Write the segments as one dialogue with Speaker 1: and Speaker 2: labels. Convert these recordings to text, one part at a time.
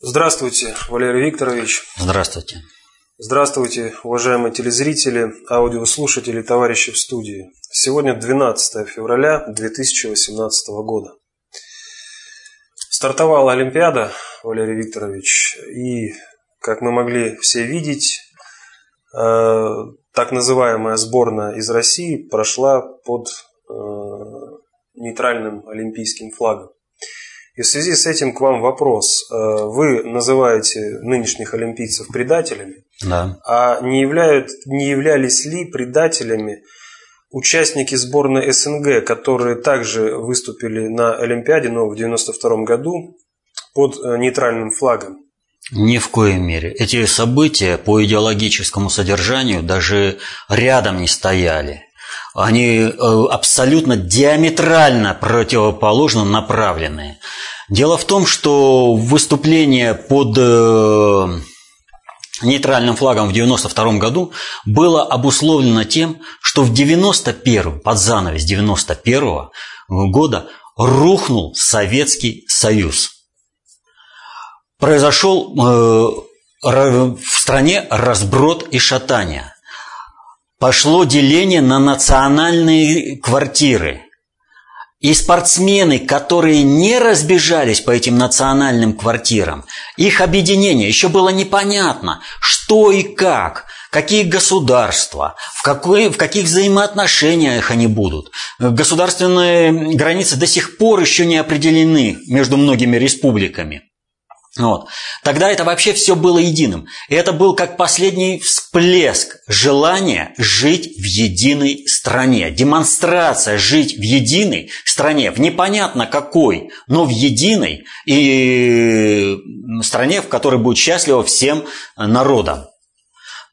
Speaker 1: Здравствуйте, Валерий Викторович.
Speaker 2: Здравствуйте.
Speaker 1: Здравствуйте, уважаемые телезрители, аудиослушатели, товарищи в студии. Сегодня 12 февраля 2018 года. Стартовала Олимпиада, Валерий Викторович, и, как мы могли все видеть, э, так называемая сборная из России прошла под э, нейтральным олимпийским флагом. И в связи с этим к вам вопрос. Э, вы называете нынешних олимпийцев предателями,
Speaker 2: да.
Speaker 1: а не, являют, не являлись ли предателями участники сборной СНГ, которые также выступили на Олимпиаде, но в 1992 году под э, нейтральным флагом?
Speaker 2: Ни в коей мере. Эти события по идеологическому содержанию даже рядом не стояли. Они э, абсолютно диаметрально противоположно направленные. Дело в том, что выступление под э, нейтральным флагом в 1992 году было обусловлено тем, что в 91 под занавес 91 года рухнул Советский Союз. Произошел э, в стране разброд и шатание – пошло деление на национальные квартиры. И спортсмены, которые не разбежались по этим национальным квартирам, их объединение, еще было непонятно, что и как, какие государства, в, какой, в каких взаимоотношениях они будут. Государственные границы до сих пор еще не определены между многими республиками. Вот. Тогда это вообще все было единым. И это был как последний всплеск желания жить в единой стране. Демонстрация жить в единой стране, в непонятно какой, но в единой и стране, в которой будет счастливо всем народам.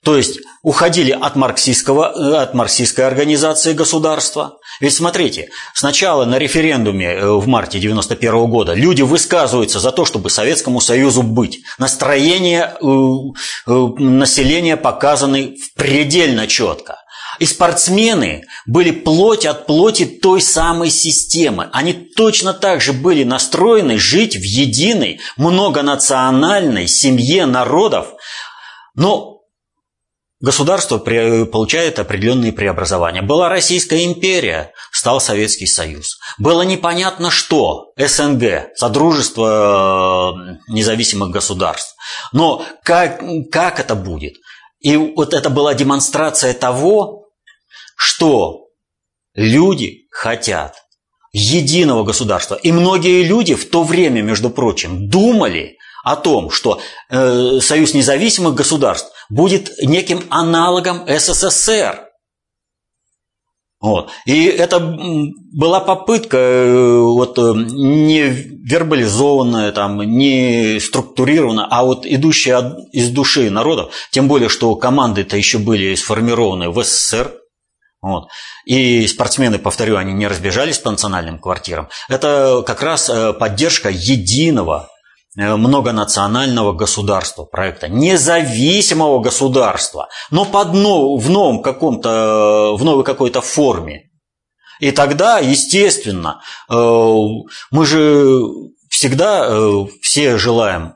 Speaker 2: То есть уходили от, марксистского, э, от марксистской организации государства. Ведь смотрите, сначала на референдуме э, в марте 1991 года люди высказываются за то, чтобы Советскому Союзу быть. Настроение э, населения показаны предельно четко. И спортсмены были плоть от плоти той самой системы. Они точно так же были настроены жить в единой многонациональной семье народов, но Государство получает определенные преобразования. Была Российская империя, стал Советский Союз. Было непонятно что, СНГ, Содружество э, независимых государств. Но как, как это будет? И вот это была демонстрация того, что люди хотят единого государства. И многие люди в то время, между прочим, думали о том, что э, Союз независимых государств будет неким аналогом СССР. Вот. И это была попытка э, вот, э, не вербализованная, там, не структурированная, а вот идущая из души народов, тем более, что команды-то еще были сформированы в СССР, вот. И спортсмены, повторю, они не разбежались по национальным квартирам. Это как раз э, поддержка единого многонационального государства, проекта независимого государства, но под нов, в новом каком-то, в новой какой-то форме. И тогда, естественно, э, мы же всегда э, все желаем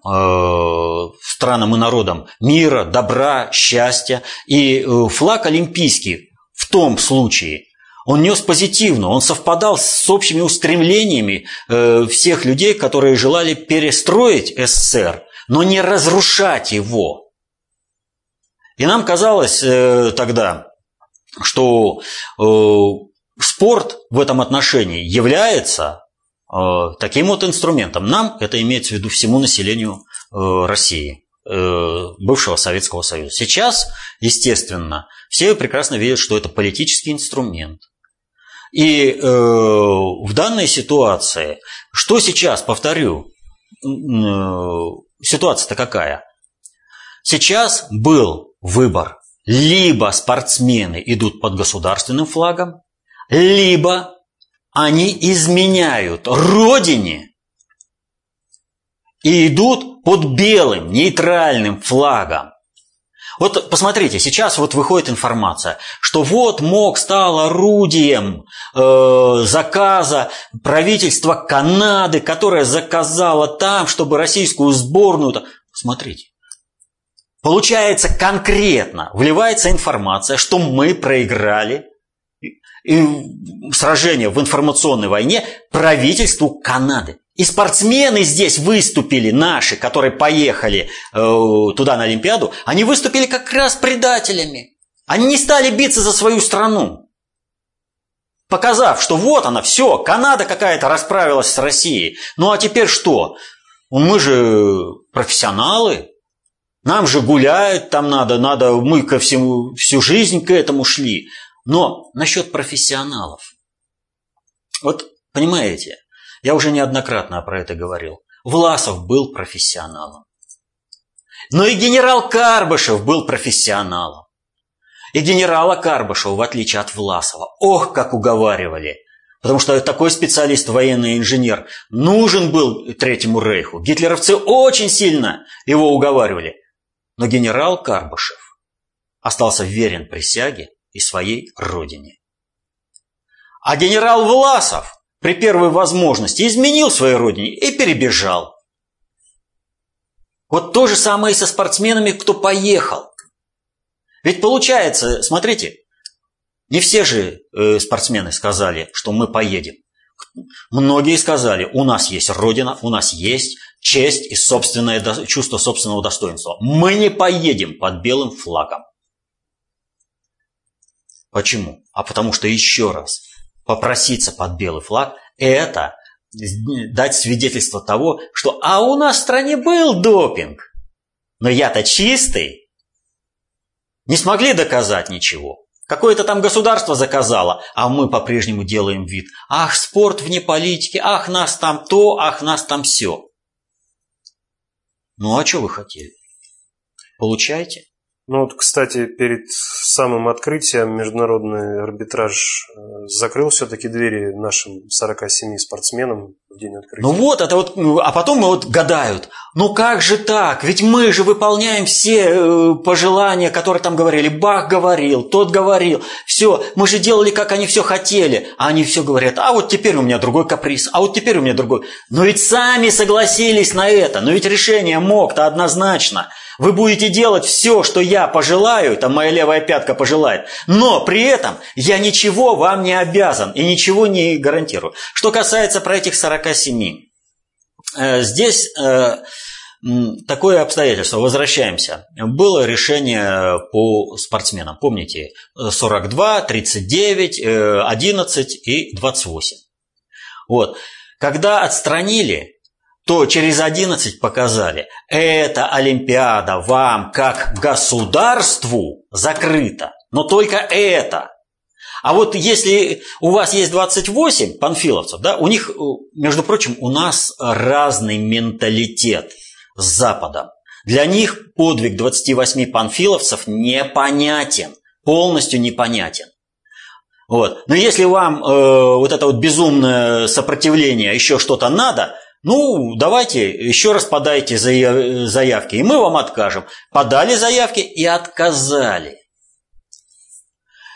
Speaker 2: странам и народам мира, добра, счастья. И флаг олимпийский в том случае – он нес позитивно, он совпадал с общими устремлениями э, всех людей, которые желали перестроить СССР, но не разрушать его. И нам казалось э, тогда, что э, спорт в этом отношении является таким вот инструментом. Нам это имеется в виду всему населению России бывшего Советского Союза. Сейчас, естественно, все прекрасно видят, что это политический инструмент. И э, в данной ситуации, что сейчас, повторю, э, ситуация-то какая? Сейчас был выбор. Либо спортсмены идут под государственным флагом, либо они изменяют родине и идут под белым, нейтральным флагом. Вот посмотрите, сейчас вот выходит информация, что вот МОК стал орудием э, заказа правительства Канады, которое заказало там, чтобы российскую сборную... Смотрите, получается конкретно вливается информация, что мы проиграли и сражение в информационной войне правительству Канады. И спортсмены здесь выступили, наши, которые поехали э, туда на Олимпиаду, они выступили как раз предателями. Они не стали биться за свою страну. Показав, что вот она, все, Канада какая-то расправилась с Россией. Ну а теперь что? Мы же профессионалы. Нам же гулять там надо, надо, мы ко всему, всю жизнь к этому шли. Но насчет профессионалов. Вот понимаете, я уже неоднократно про это говорил. Власов был профессионалом. Но и генерал Карбышев был профессионалом. И генерала Карбышева, в отличие от Власова, ох, как уговаривали. Потому что такой специалист, военный инженер, нужен был Третьему Рейху. Гитлеровцы очень сильно его уговаривали. Но генерал Карбышев остался верен присяге и своей родине. А генерал Власов при первой возможности изменил своей родине и перебежал. Вот то же самое и со спортсменами, кто поехал. Ведь получается, смотрите, не все же э, спортсмены сказали, что мы поедем. Многие сказали, у нас есть родина, у нас есть честь и собственное чувство собственного достоинства. Мы не поедем под белым флагом. Почему? А потому что еще раз, попроситься под белый флаг – это дать свидетельство того, что «а у нас в стране был допинг, но я-то чистый». Не смогли доказать ничего. Какое-то там государство заказало, а мы по-прежнему делаем вид. Ах, спорт вне политики, ах, нас там то, ах, нас там все. Ну а что вы хотели? Получайте.
Speaker 1: Ну вот, кстати, перед самым открытием международный арбитраж э, закрыл все-таки двери нашим 47 спортсменам в день открытия.
Speaker 2: Ну вот, это вот, ну, а потом вот гадают, ну как же так, ведь мы же выполняем все э, пожелания, которые там говорили, Бах говорил, тот говорил, все, мы же делали, как они все хотели, а они все говорят, а вот теперь у меня другой каприз, а вот теперь у меня другой. Но ведь сами согласились на это, но ведь решение мог-то однозначно – вы будете делать все, что я пожелаю, там моя левая пятка пожелает, но при этом я ничего вам не обязан и ничего не гарантирую. Что касается про этих 47, э, здесь э, такое обстоятельство, возвращаемся. Было решение по спортсменам, помните, 42, 39, 11 и 28. Вот. Когда отстранили то через 11 показали, эта Олимпиада вам как государству закрыта, но только это. А вот если у вас есть 28 панфиловцев, да, у них, между прочим, у нас разный менталитет с Западом. Для них подвиг 28 панфиловцев непонятен, полностью непонятен. Вот. Но если вам э, вот это вот безумное сопротивление, еще что-то надо – ну, давайте еще раз подайте заявки, и мы вам откажем. Подали заявки и отказали.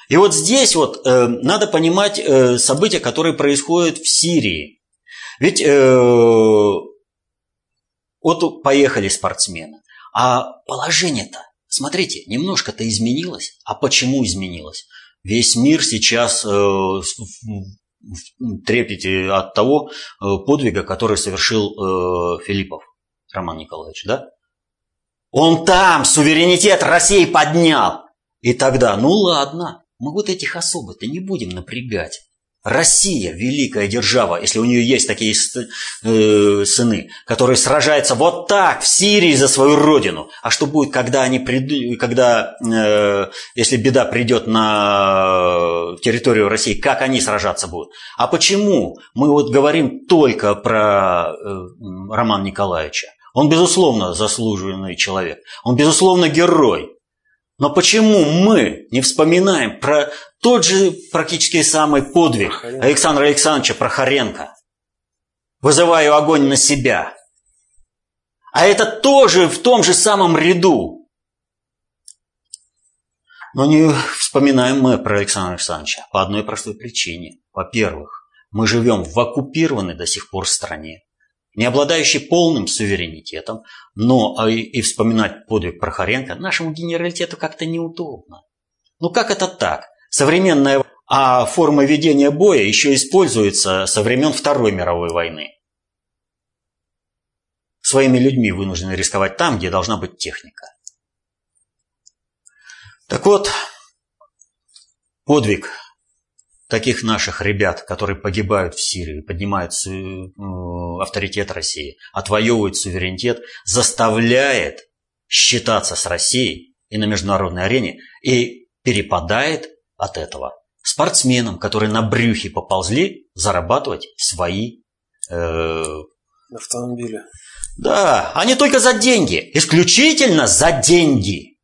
Speaker 2: И вот здесь вот э, надо понимать э, события, которые происходят в Сирии. Ведь э, вот поехали спортсмены, а положение-то, смотрите, немножко-то изменилось. А почему изменилось? Весь мир сейчас э, трепете от того э, подвига, который совершил э, Филиппов Роман Николаевич, да? Он там суверенитет России поднял. И тогда, ну ладно, мы вот этих особо-то не будем напрягать. Россия, великая держава, если у нее есть такие э, сыны, которые сражаются вот так в Сирии за свою родину. А что будет, когда они придут, когда, э, если беда придет на территорию России, как они сражаться будут? А почему мы вот говорим только про э, Романа Николаевича? Он, безусловно, заслуженный человек. Он, безусловно, герой. Но почему мы не вспоминаем про тот же практически самый подвиг Прохоренко. Александра Александровича Прохоренко? Вызываю огонь на себя. А это тоже в том же самом ряду. Но не вспоминаем мы про Александра Александровича по одной простой причине. Во-первых, мы живем в оккупированной до сих пор стране, не обладающей полным суверенитетом, но и, и вспоминать подвиг Прохоренко нашему генералитету как-то неудобно. Ну как это так? Современная а форма ведения боя еще используется со времен Второй мировой войны. Своими людьми вынуждены рисковать там, где должна быть техника. Так вот, подвиг таких наших ребят, которые погибают в Сирии, поднимают э, авторитет России, отвоевывают суверенитет, заставляет считаться с Россией и на международной арене, и перепадает от этого спортсменам, которые на брюхе поползли зарабатывать свои
Speaker 1: э... автомобили.
Speaker 2: Да, они только за деньги, исключительно за деньги.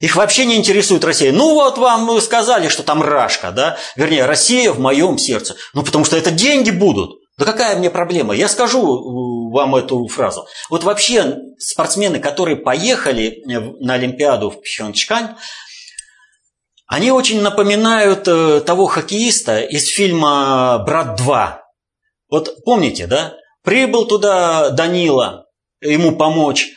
Speaker 2: Их вообще не интересует Россия. Ну вот вам сказали, что там Рашка, да? Вернее, Россия в моем сердце. Ну потому что это деньги будут. Да какая мне проблема? Я скажу э, вам эту фразу. Вот вообще спортсмены, которые поехали на Олимпиаду в Пхенчхан, они очень напоминают э, того хоккеиста из фильма «Брат 2». Вот помните, да? Прибыл туда Данила, ему помочь.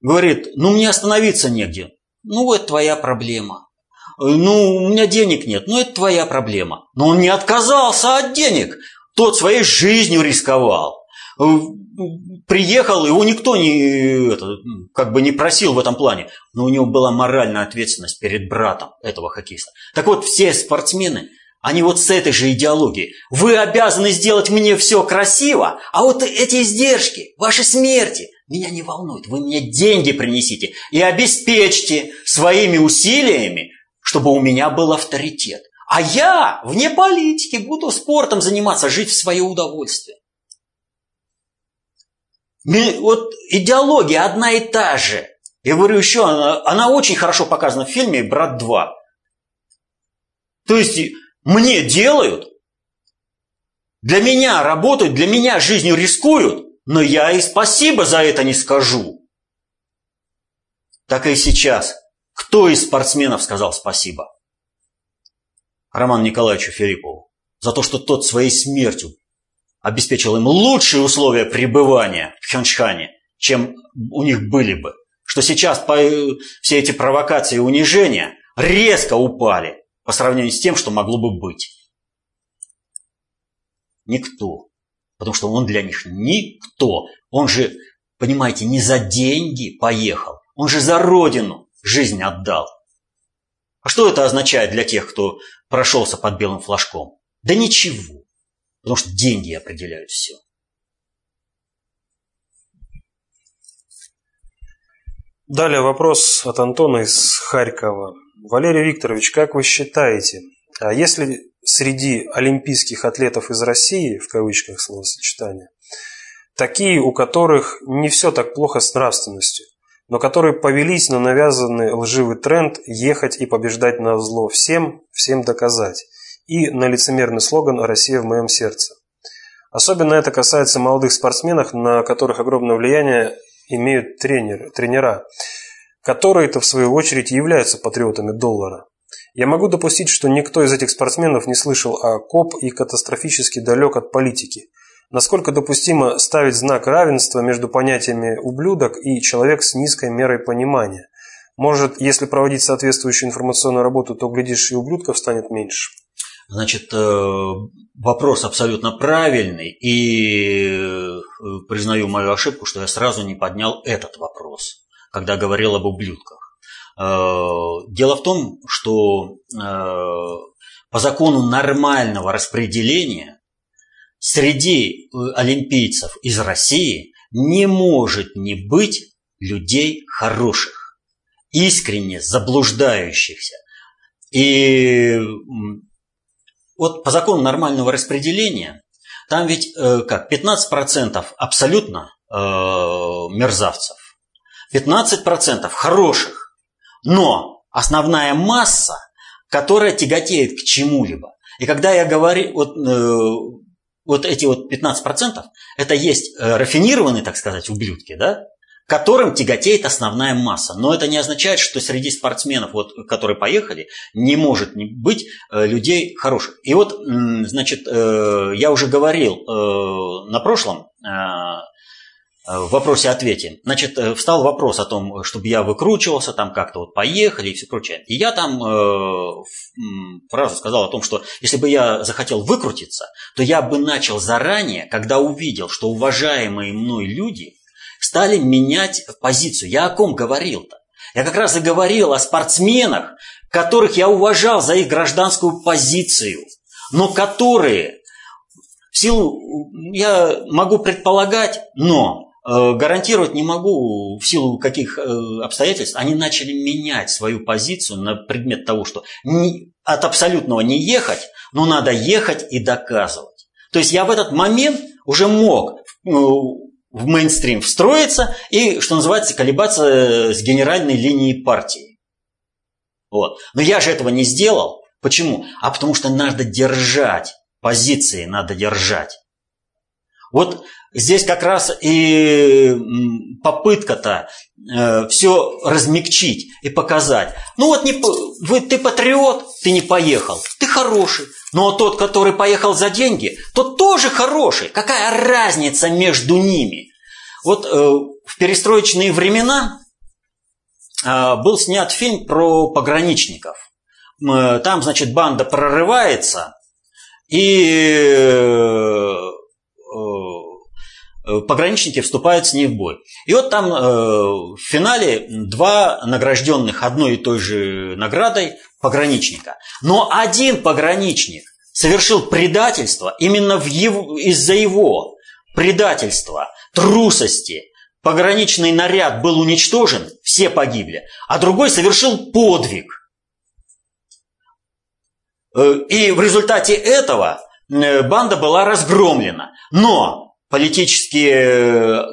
Speaker 2: Говорит, ну мне остановиться негде. Ну, это твоя проблема. Ну, у меня денег нет. Ну, это твоя проблема. Но он не отказался от денег. Тот своей жизнью рисковал. Приехал, его никто не, это, как бы не просил в этом плане. Но у него была моральная ответственность перед братом этого хоккеиста. Так вот, все спортсмены, они вот с этой же идеологией. Вы обязаны сделать мне все красиво, а вот эти издержки, ваши смерти, меня не волнует, вы мне деньги принесите и обеспечьте своими усилиями, чтобы у меня был авторитет. А я вне политики буду спортом заниматься, жить в свое удовольствие. Вот идеология одна и та же. Я говорю еще, она, она очень хорошо показана в фильме «Брат 2». То есть мне делают, для меня работают, для меня жизнью рискуют, но я и спасибо за это не скажу. Так и сейчас. Кто из спортсменов сказал спасибо? Роману Николаевичу Филиппову. За то, что тот своей смертью обеспечил им лучшие условия пребывания в Хёнчхане, чем у них были бы. Что сейчас по, все эти провокации и унижения резко упали по сравнению с тем, что могло бы быть. Никто потому что он для них никто. Он же, понимаете, не за деньги поехал, он же за родину жизнь отдал. А что это означает для тех, кто прошелся под белым флажком? Да ничего, потому что деньги определяют все.
Speaker 1: Далее вопрос от Антона из Харькова. Валерий Викторович, как вы считаете, а если среди олимпийских атлетов из России, в кавычках словосочетание, такие, у которых не все так плохо с нравственностью, но которые повелись на навязанный лживый тренд ехать и побеждать на зло всем, всем доказать, и на лицемерный слоган «Россия в моем сердце». Особенно это касается молодых спортсменов, на которых огромное влияние имеют тренеры, тренера, которые-то в свою очередь являются патриотами доллара. Я могу допустить, что никто из этих спортсменов не слышал о КОП и катастрофически далек от политики. Насколько допустимо ставить знак равенства между понятиями «ублюдок» и «человек с низкой мерой понимания»? Может, если проводить соответствующую информационную работу, то, глядишь, и ублюдков станет меньше?
Speaker 2: Значит, э, вопрос абсолютно правильный, и э, признаю мою ошибку, что я сразу не поднял этот вопрос, когда говорил об ублюдках. Э, дело в том, что по закону нормального распределения среди олимпийцев из России не может не быть людей хороших, искренне заблуждающихся. И вот по закону нормального распределения, там ведь как 15% абсолютно мерзавцев, 15% хороших, но основная масса, которая тяготеет к чему-либо. И когда я говорю, вот, э, вот эти вот 15%, это есть э, рафинированные, так сказать, ублюдки, да, которым тяготеет основная масса. Но это не означает, что среди спортсменов, вот, которые поехали, не может быть э, людей хороших. И вот, значит, э, я уже говорил э, на прошлом в вопросе-ответе. Значит, встал вопрос о том, чтобы я выкручивался, там как-то вот поехали и все прочее. И я там э, фразу сказал о том, что если бы я захотел выкрутиться, то я бы начал заранее, когда увидел, что уважаемые мной люди стали менять позицию. Я о ком говорил-то? Я как раз и говорил о спортсменах, которых я уважал за их гражданскую позицию, но которые в силу, я могу предполагать, но э, гарантировать не могу в силу каких э, обстоятельств, они начали менять свою позицию на предмет того, что не, от абсолютного не ехать, но надо ехать и доказывать. То есть я в этот момент уже мог э, в мейнстрим встроиться и, что называется, колебаться с генеральной линией партии. Вот. Но я же этого не сделал. Почему? А потому что надо держать позиции, надо держать. Вот здесь как раз и попытка-то э, все размягчить и показать. Ну вот не, вы, ты патриот, ты не поехал, ты хороший. Но тот, который поехал за деньги, тот тоже хороший. Какая разница между ними? Вот э, в перестроечные времена э, был снят фильм про пограничников. Э, там, значит, банда прорывается, и э, э, пограничники вступают с ней в бой. И вот там э, в финале два награжденных одной и той же наградой пограничника. Но один пограничник совершил предательство именно из-за его предательства, трусости. Пограничный наряд был уничтожен, все погибли, а другой совершил подвиг. Э, и в результате этого э, банда была разгромлена. Но политические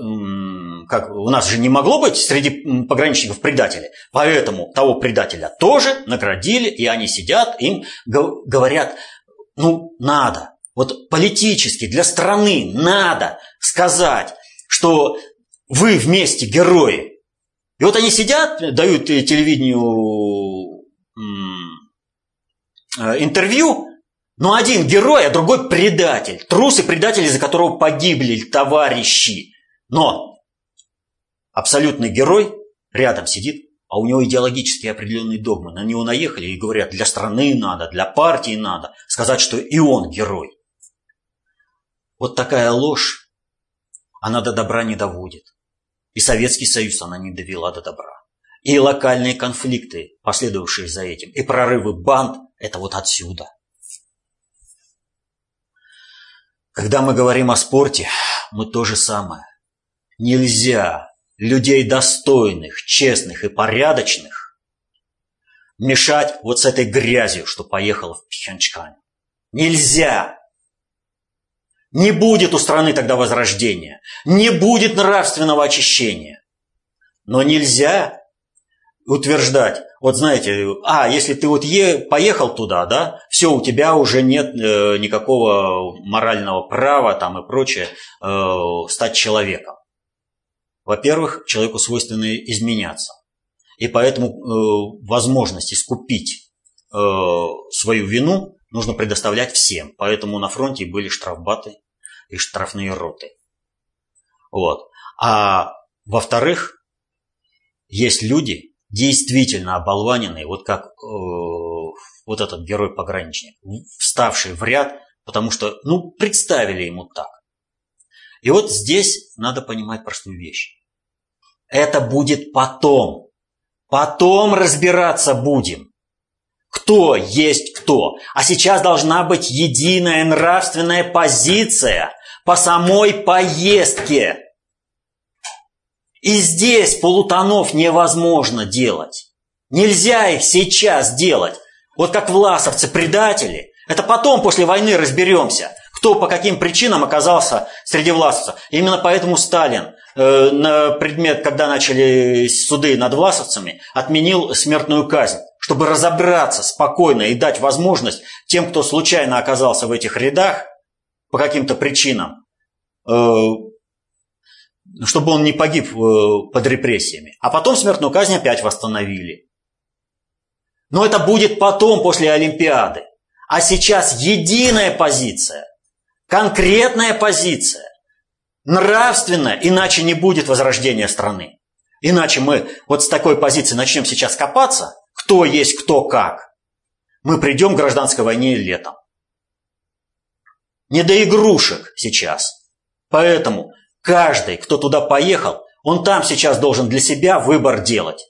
Speaker 2: как у нас же не могло быть среди пограничников предателей, поэтому того предателя тоже наградили, и они сидят, им говорят, ну, надо, вот политически для страны надо сказать, что вы вместе герои. И вот они сидят, дают телевидению э, интервью, но один герой, а другой предатель. Трус и предатель, из-за которого погибли товарищи. Но абсолютный герой рядом сидит, а у него идеологические определенные догмы. На него наехали и говорят, для страны надо, для партии надо сказать, что и он герой. Вот такая ложь, она до добра не доводит. И Советский Союз она не довела до добра. И локальные конфликты, последовавшие за этим, и прорывы банд – это вот отсюда. Когда мы говорим о спорте, мы то же самое. Нельзя людей достойных, честных и порядочных мешать вот с этой грязью, что поехала в Пхенчхань. Нельзя! Не будет у страны тогда возрождения, не будет нравственного очищения. Но нельзя утверждать, вот знаете, а, если ты вот е, поехал туда, да, все, у тебя уже нет э, никакого морального права там и прочее э, стать человеком. Во-первых, человеку свойственно изменяться. И поэтому э, возможность искупить э, свою вину нужно предоставлять всем. Поэтому на фронте были штрафбаты и штрафные роты. Вот. А во-вторых, есть люди, действительно оболваненные, вот как э, вот этот герой-пограничник, вставший в ряд, потому что, ну, представили ему так. И вот здесь надо понимать простую вещь. Это будет потом. Потом разбираться будем. Кто есть кто. А сейчас должна быть единая нравственная позиция по самой поездке. И здесь полутонов невозможно делать. Нельзя их сейчас делать. Вот как власовцы предатели. Это потом, после войны, разберемся, кто по каким причинам оказался среди власовцев. Именно поэтому Сталин на предмет, когда начали суды над власовцами, отменил смертную казнь, чтобы разобраться спокойно и дать возможность тем, кто случайно оказался в этих рядах по каким-то причинам, э, чтобы он не погиб э, под репрессиями. А потом смертную казнь опять восстановили. Но это будет потом, после Олимпиады. А сейчас единая позиция, конкретная позиция, нравственная, иначе не будет возрождения страны. Иначе мы вот с такой позиции начнем сейчас копаться, кто есть кто как. Мы придем к гражданской войне летом. Не до игрушек сейчас. Поэтому каждый, кто туда поехал, он там сейчас должен для себя выбор делать.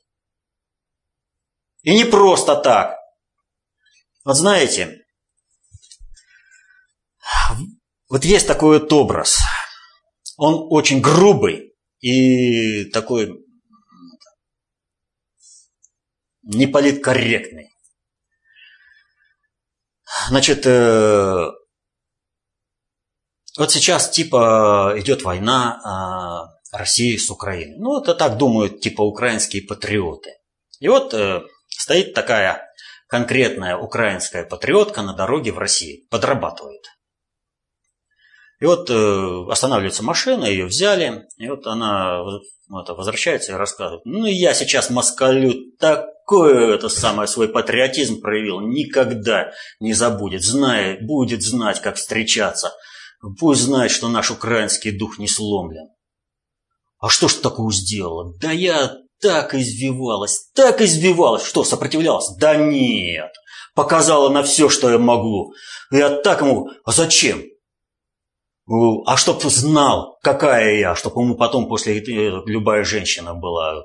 Speaker 2: И не просто так. Вот знаете, вот есть такой вот образ. Он очень грубый и такой неполиткорректный. Значит, э, вот сейчас типа идет война э, России с Украиной. Ну, это так думают типа украинские патриоты. И вот э, стоит такая конкретная украинская патриотка на дороге в России, подрабатывает. И вот э, останавливается машина, ее взяли, и вот она вот, возвращается и рассказывает, ну я сейчас москалю такой это самое свой патриотизм проявил, никогда не забудет, знает, будет знать, как встречаться, пусть знает, что наш украинский дух не сломлен. А что ж такое сделала? Да я так извивалась, так извивалась. Что, сопротивлялась? Да нет. Показала на все, что я могу. Я так ему... А зачем? А чтоб знал, какая я, чтобы ему потом после любая женщина была.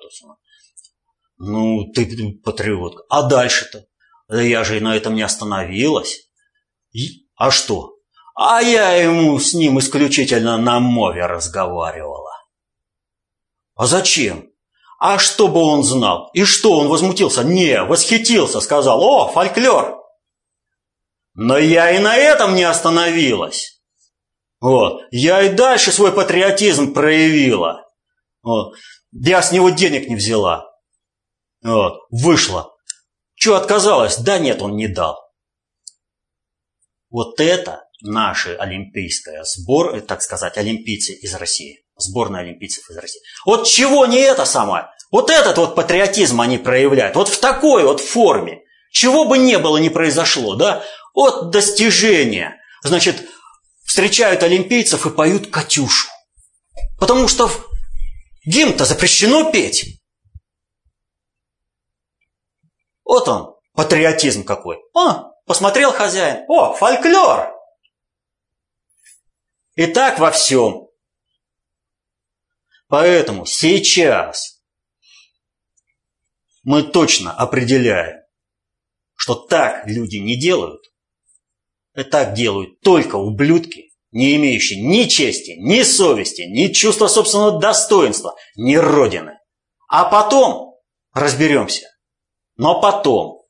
Speaker 2: Ну, ты, патриотка. А дальше-то? Да я же на этом не остановилась. А что? А я ему с ним исключительно на мове разговаривала. А зачем? А чтобы он знал? И что, он возмутился? Не, восхитился, сказал, о, фольклор. Но я и на этом не остановилась. Вот. Я и дальше свой патриотизм проявила. Вот. Я с него денег не взяла. Вот. Вышла. Че отказалась? Да нет, он не дал. Вот это наши олимпийская сбор, так сказать, олимпийцы из России. Сборная олимпийцев из России. Вот чего не это самое? Вот этот вот патриотизм они проявляют. Вот в такой вот форме. Чего бы не было, не произошло, да? Вот достижение. Значит, встречают олимпийцев и поют «Катюшу». Потому что гимн-то запрещено петь. Вот он, патриотизм какой. О, посмотрел хозяин. О, фольклор. И так во всем. Поэтому сейчас мы точно определяем, что так люди не делают, и так делают только ублюдки, не имеющие ни чести, ни совести, ни чувства собственного достоинства, ни родины. А потом разберемся. Но потом.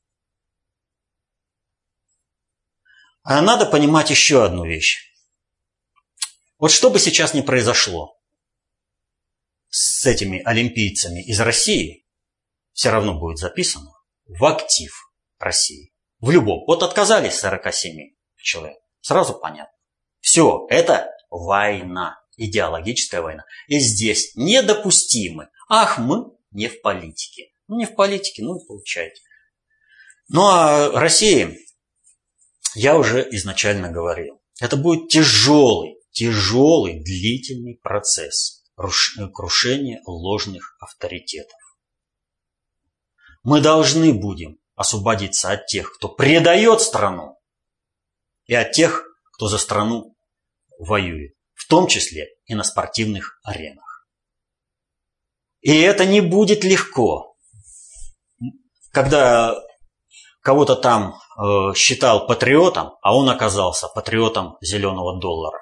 Speaker 2: А надо понимать еще одну вещь. Вот что бы сейчас ни произошло с этими олимпийцами из России, все равно будет записано в актив России. В любом. Вот отказались 47 человек. Сразу понятно. Все, это война. Идеологическая война. И здесь недопустимы. Ах, мы не в политике. Ну, не в политике, ну, получаете. Ну, а России, я уже изначально говорил, это будет тяжелый, тяжелый, длительный процесс крушения ложных авторитетов. Мы должны будем освободиться от тех, кто предает страну, и от тех, кто за страну воюет, в том числе и на спортивных аренах. И это не будет легко. Когда кого-то там э, считал патриотом, а он оказался патриотом зеленого доллара.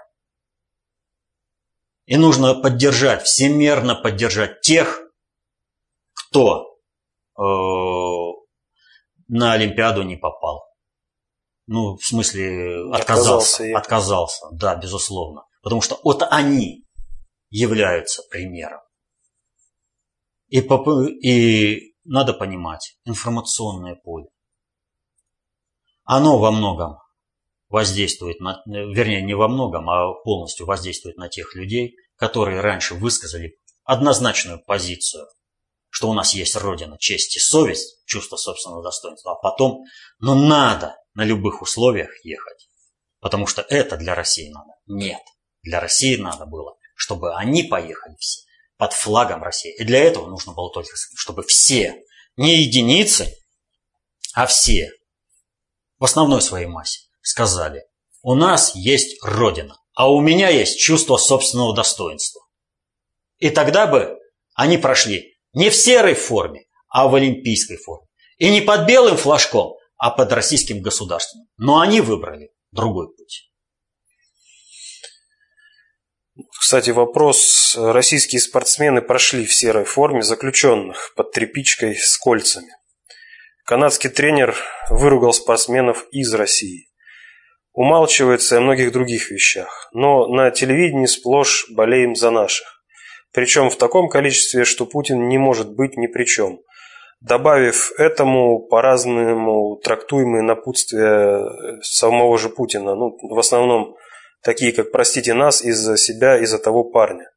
Speaker 2: И нужно поддержать, всемерно поддержать тех, кто э, на Олимпиаду не попал. Ну, в смысле, отказался. Отказался, отказался, да, безусловно. Потому что вот они являются примером. И, и надо понимать, информационное поле, оно во многом воздействует на, вернее, не во многом, а полностью воздействует на тех людей, которые раньше высказали однозначную позицию, что у нас есть Родина, честь и совесть, чувство собственного достоинства, а потом, ну надо на любых условиях ехать, потому что это для России надо. Нет, для России надо было, чтобы они поехали все под флагом России. И для этого нужно было только, чтобы все, не единицы, а все в основной своей массе сказали, у нас есть Родина, а у меня есть чувство собственного достоинства. И тогда бы они прошли не в серой форме, а в олимпийской форме. И не под белым флажком, а под российским государством. Но они выбрали другой путь.
Speaker 1: Кстати, вопрос. Российские спортсмены прошли в серой форме заключенных под тряпичкой с кольцами. Канадский тренер выругал спортсменов из России. Умалчивается о многих других вещах, но на телевидении сплошь болеем за наших. Причем в таком количестве, что Путин не может быть ни при чем. Добавив этому по-разному трактуемые напутствия самого же Путина, ну, в основном такие, как «простите нас из-за себя, из-за того парня».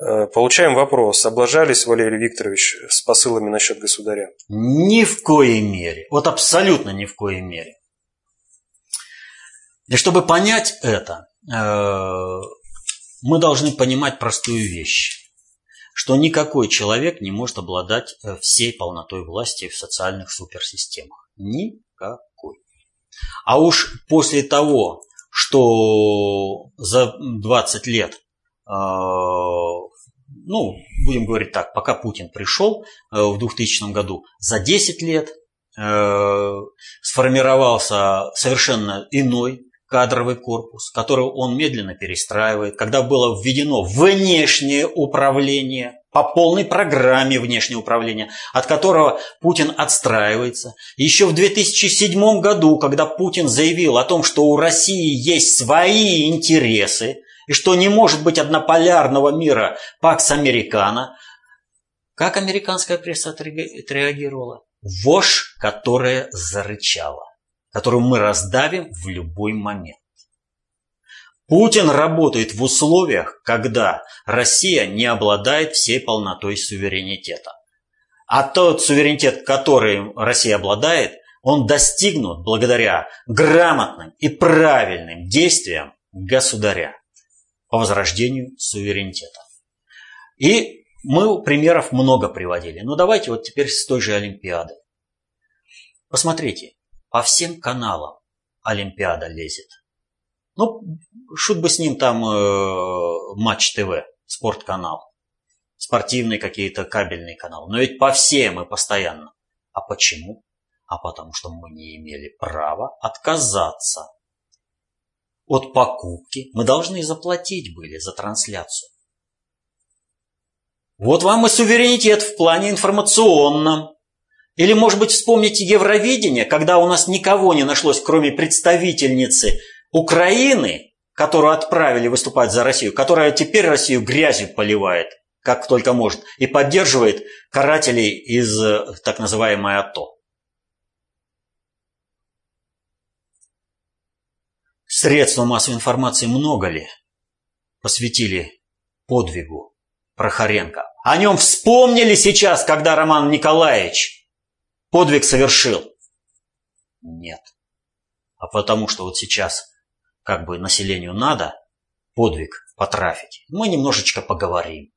Speaker 1: Э, получаем вопрос. Облажались, Валерий Викторович, с посылами насчет государя?
Speaker 2: Ни в коей мере. Вот абсолютно ни в коей мере. И чтобы понять это, э, мы должны понимать простую вещь, что никакой человек не может обладать э, всей полнотой власти в социальных суперсистемах. Никакой. А уж после того, что за 20 лет ну, будем говорить так, пока Путин пришел э, в 2000 году, за 10 лет э, сформировался совершенно иной кадровый корпус, который он медленно перестраивает, когда было введено внешнее управление по полной программе внешнего управления, от которого Путин отстраивается. Еще в 2007 году, когда Путин заявил о том, что у России есть свои интересы, и что не может быть однополярного мира Пакс Американо. Как американская пресса отреагировала? Вошь, которая зарычала, которую мы раздавим в любой момент. Путин работает в условиях, когда Россия не обладает всей полнотой суверенитета. А тот суверенитет, который Россия обладает, он достигнут благодаря грамотным и правильным действиям государя по возрождению суверенитета. И мы примеров много приводили. Но давайте вот теперь с той же Олимпиады. Посмотрите, по всем каналам Олимпиада лезет. Ну, шут бы с ним там э, Матч ТВ, спортканал, спортивный какие-то кабельный канал. Но ведь по всем и постоянно. А почему? А потому что мы не имели права отказаться от покупки мы должны заплатить были за трансляцию. Вот вам и суверенитет в плане информационном. Или, может быть, вспомните Евровидение, когда у нас никого не нашлось, кроме представительницы Украины, которую отправили выступать за Россию, которая теперь Россию грязью поливает, как только может, и поддерживает карателей из э, так называемой АТО. Средства массовой информации много ли посвятили подвигу Прохоренко? О нем вспомнили сейчас, когда Роман Николаевич подвиг совершил? Нет. А потому что вот сейчас как бы населению надо подвиг потрафить. Мы немножечко поговорим.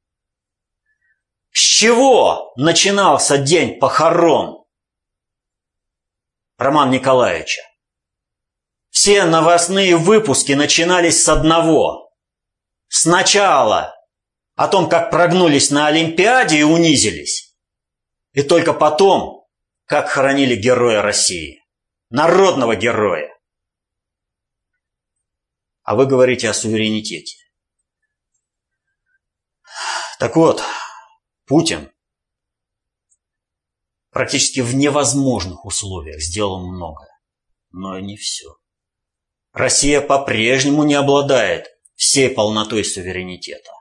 Speaker 2: С чего начинался день похорон Романа Николаевича? Все новостные выпуски начинались с одного. Сначала о том, как прогнулись на Олимпиаде и унизились. И только потом, как хоронили героя России. Народного героя. А вы говорите о суверенитете. Так вот, Путин практически в невозможных условиях сделал многое, но не все. Россия по-прежнему не обладает всей полнотой суверенитета.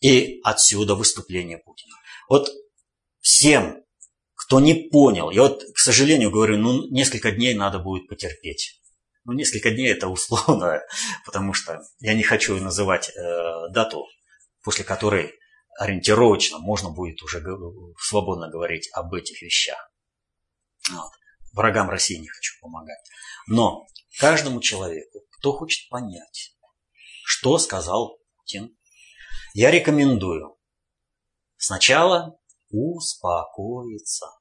Speaker 2: И отсюда выступление Путина. Вот всем, кто не понял, я вот, к сожалению, говорю, ну, несколько дней надо будет потерпеть. Ну, несколько дней это условно, потому что я не хочу называть э, дату, после которой ориентировочно можно будет уже свободно говорить об этих вещах. Вот. Врагам России не хочу помогать. Но каждому человеку, кто хочет понять, что сказал Путин, я рекомендую сначала успокоиться.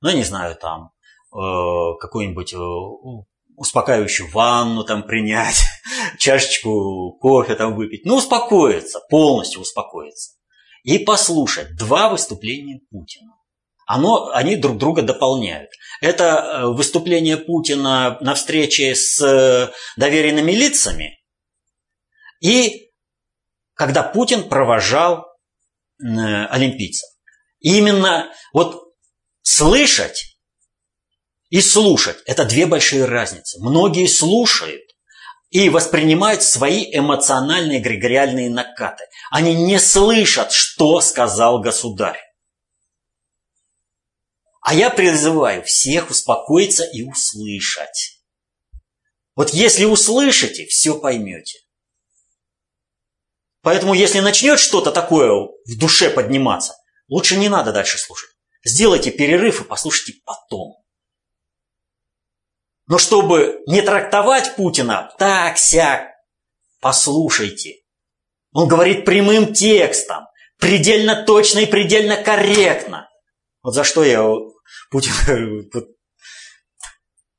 Speaker 2: Ну, я не знаю, там, э, какую-нибудь э, успокаивающую ванну там принять, чашечку кофе там выпить. Ну, успокоиться, полностью успокоиться. И послушать два выступления Путина. Оно, они друг друга дополняют. Это э, выступление Путина на встрече с э, доверенными лицами и когда Путин провожал олимпийцев. Именно вот слышать и слушать – это две большие разницы. Многие слушают и воспринимают свои эмоциональные эгрегориальные накаты. Они не слышат, что сказал государь. А я призываю всех успокоиться и услышать. Вот если услышите, все поймете. Поэтому если начнет что-то такое в душе подниматься, лучше не надо дальше слушать. Сделайте перерыв и послушайте потом. Но чтобы не трактовать Путина так-сяк, послушайте. Он говорит прямым текстом, предельно точно и предельно корректно. Вот за что я Путин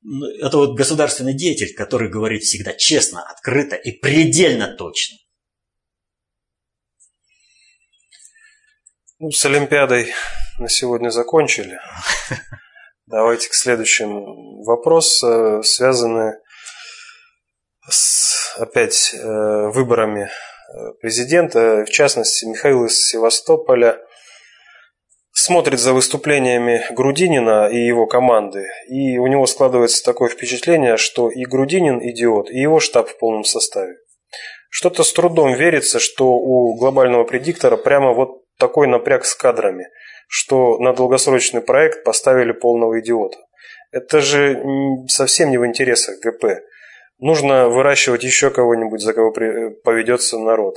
Speaker 2: ну, это вот государственный деятель, который говорит всегда честно, открыто и предельно точно.
Speaker 1: Ну, с Олимпиадой на сегодня закончили. Давайте к следующему. Вопрос, связанный с, опять, э, выборами э, президента. В частности, Михаил из Севастополя смотрит за выступлениями Грудинина и его команды. И у него складывается такое впечатление, что и Грудинин идиот, и его штаб в полном составе. Что-то с трудом верится, что у глобального предиктора прямо вот такой напряг с кадрами – что на долгосрочный проект поставили полного идиота. Это же совсем не в интересах ГП. Нужно выращивать еще кого-нибудь, за кого поведется народ.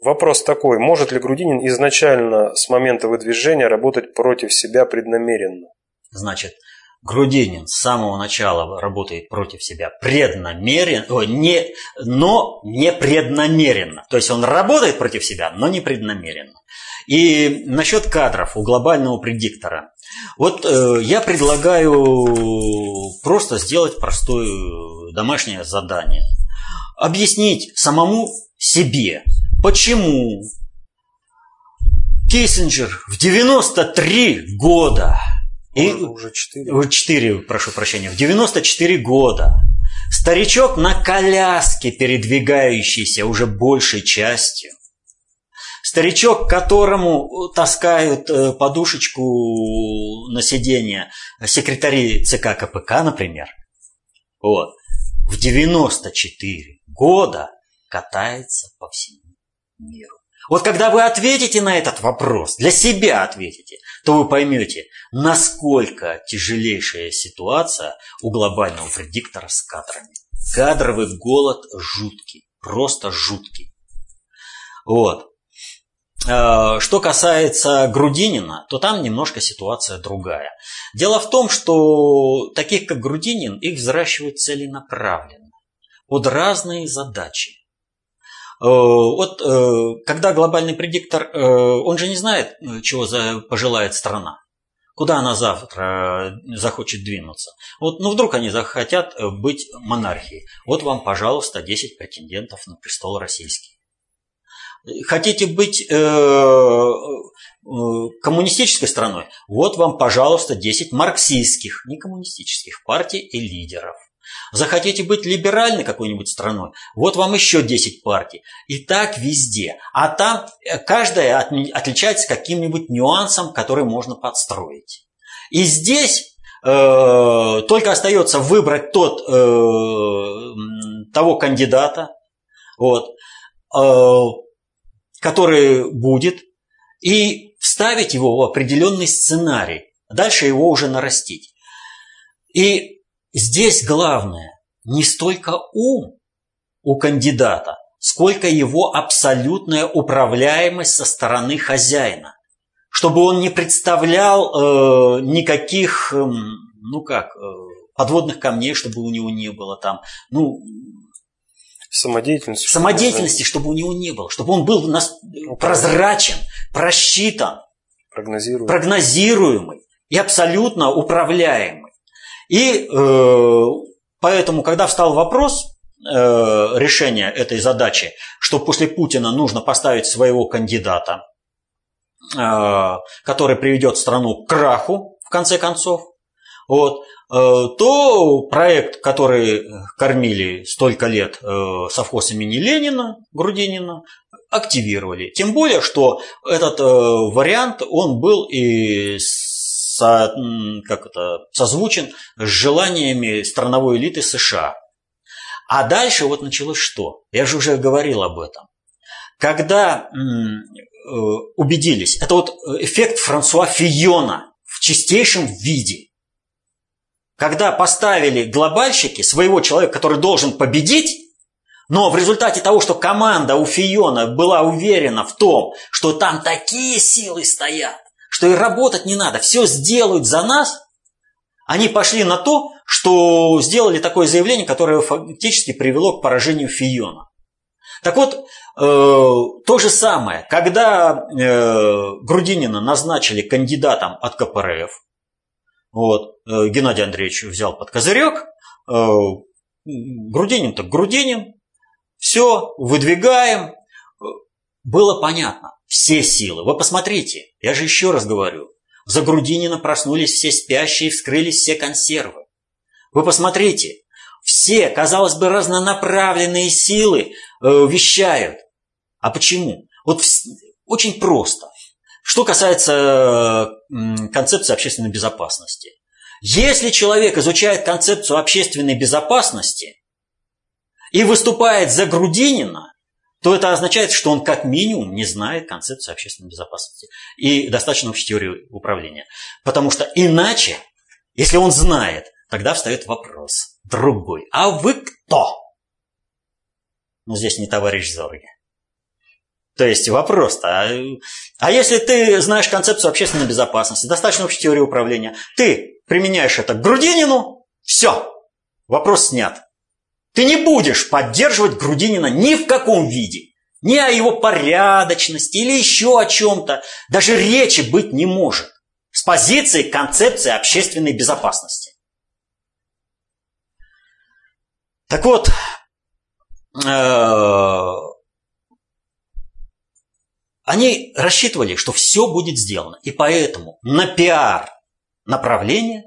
Speaker 1: Вопрос такой, может ли Грудинин изначально с момента выдвижения работать против себя преднамеренно?
Speaker 2: Значит, Грудинин с самого начала работает против себя преднамеренно, о, не, но не преднамеренно. То есть он работает против себя, но не преднамеренно. И насчет кадров у глобального предиктора. Вот э, я предлагаю просто сделать простое домашнее задание. Объяснить самому себе, почему Киссинджер в 93 года и
Speaker 1: уже 4.
Speaker 2: 4, прошу прощения, в 94 года старичок на коляске, передвигающийся уже большей частью, Старичок, которому таскают э, подушечку на сиденье секретари ЦК КПК, например, вот, в 94 года катается по всему миру. Вот когда вы ответите на этот вопрос, для себя ответите, то вы поймете, насколько тяжелейшая ситуация у глобального предиктора с кадрами. Кадровый голод жуткий, просто жуткий. Вот. Э, что касается Грудинина, то там немножко ситуация другая. Дело в том, что таких, как Грудинин, их взращивают целенаправленно, под разные задачи. Э, вот э, когда глобальный предиктор, он же не знает, чего пожелает страна. Куда она завтра захочет двинуться? Вот, ну, вдруг они захотят быть монархией. Вот вам, пожалуйста, 10 претендентов на престол российский. Хотите быть э, э, коммунистической страной? Вот вам, пожалуйста, 10 марксистских, не коммунистических партий и лидеров. Захотите быть либеральной какой-нибудь страной? Вот вам еще 10 партий. И так везде. А там э, каждая отличается каким-нибудь нюансом, который можно подстроить. И здесь э, только остается выбрать тот, э, того кандидата, вот, который будет, и вставить его в определенный сценарий. Дальше его уже нарастить. И здесь главное не столько ум у кандидата, сколько его абсолютная управляемость со стороны хозяина. Чтобы он не представлял э, никаких, э, ну как, э, подводных камней, чтобы у него не было там, ну,
Speaker 1: Самодеятельности.
Speaker 2: Самодеятельности, чтобы у него не было. Чтобы он был нас прозрачен, просчитан,
Speaker 1: прогнозируемый.
Speaker 2: прогнозируемый и абсолютно управляемый. И э, поэтому, когда встал вопрос э, решения этой задачи, что после Путина нужно поставить своего кандидата, э, который приведет страну к краху, в конце концов, вот, то проект, который кормили столько лет э, совхоз имени Ленина, Грудинина, активировали. Тем более, что этот э, вариант, он был и со, как это, созвучен с желаниями страновой элиты США. А дальше вот началось что? Я же уже говорил об этом. Когда убедились, это вот эффект Франсуа Фиона в чистейшем виде – когда поставили глобальщики своего человека, который должен победить, но в результате того, что команда у Фиона была уверена в том, что там такие силы стоят, что и работать не надо, все сделают за нас, они пошли на то, что сделали такое заявление, которое фактически привело к поражению Фиона. Так вот, э, то же самое, когда э, Грудинина назначили кандидатом от КПРФ, вот. Э, Геннадий Андреевич взял под козырек. Э, Грудинин так Грудинин. Все, выдвигаем. Было понятно. Все силы. Вы посмотрите, я же еще раз говорю. За Грудинина проснулись все спящие, вскрылись все консервы. Вы посмотрите, все, казалось бы, разнонаправленные силы э, вещают. А почему? Вот в, очень просто. Что касается концепции общественной безопасности. Если человек изучает концепцию общественной безопасности и выступает за Грудинина, то это означает, что он как минимум не знает концепцию общественной безопасности и достаточно общей теории управления. Потому что иначе, если он знает, тогда встает вопрос другой. А вы кто? Ну, здесь не товарищ Зорги. То есть вопрос-то, а, а если ты знаешь концепцию общественной безопасности, достаточно общей теории управления, ты применяешь это к Грудинину, все, вопрос снят. Ты не будешь поддерживать Грудинина ни в каком виде. Ни о его порядочности или еще о чем-то. Даже речи быть не может. С позиции концепции общественной безопасности. Так вот, э, они рассчитывали, что все будет сделано. И поэтому на пиар направление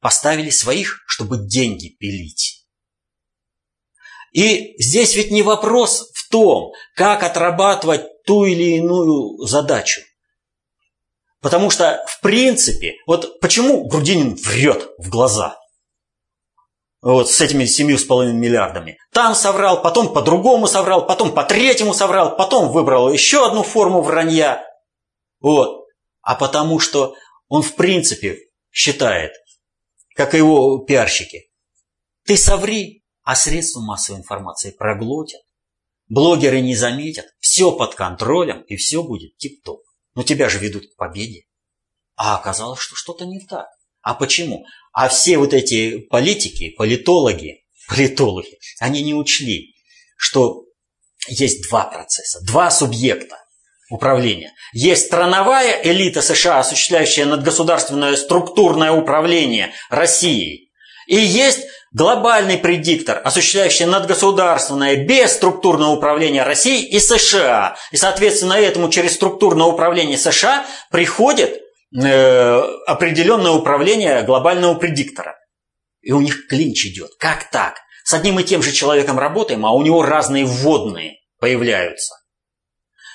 Speaker 2: поставили своих, чтобы деньги пилить. И здесь ведь не вопрос в том, как отрабатывать ту или иную задачу. Потому что, в принципе, вот почему Грудинин врет в глаза? Вот с этими семью с половиной миллиардами. Там соврал, потом по-другому соврал, потом по-третьему соврал, потом выбрал еще одну форму вранья. Вот. А потому что он в принципе считает, как и его пиарщики, ты соври, а средства массовой информации проглотят. Блогеры не заметят, все под контролем и все будет тип-топ. Но тебя же ведут к победе. А оказалось, что что-то не так. А почему? А все вот эти политики, политологи, политологи, они не учли, что есть два процесса, два субъекта управления. Есть страновая элита США, осуществляющая надгосударственное структурное управление Россией. И есть глобальный предиктор, осуществляющий надгосударственное бесструктурное управление Россией и США. И, соответственно, этому через структурное управление США приходит определенное управление глобального предиктора. И у них клинч идет. Как так? С одним и тем же человеком работаем, а у него разные вводные появляются.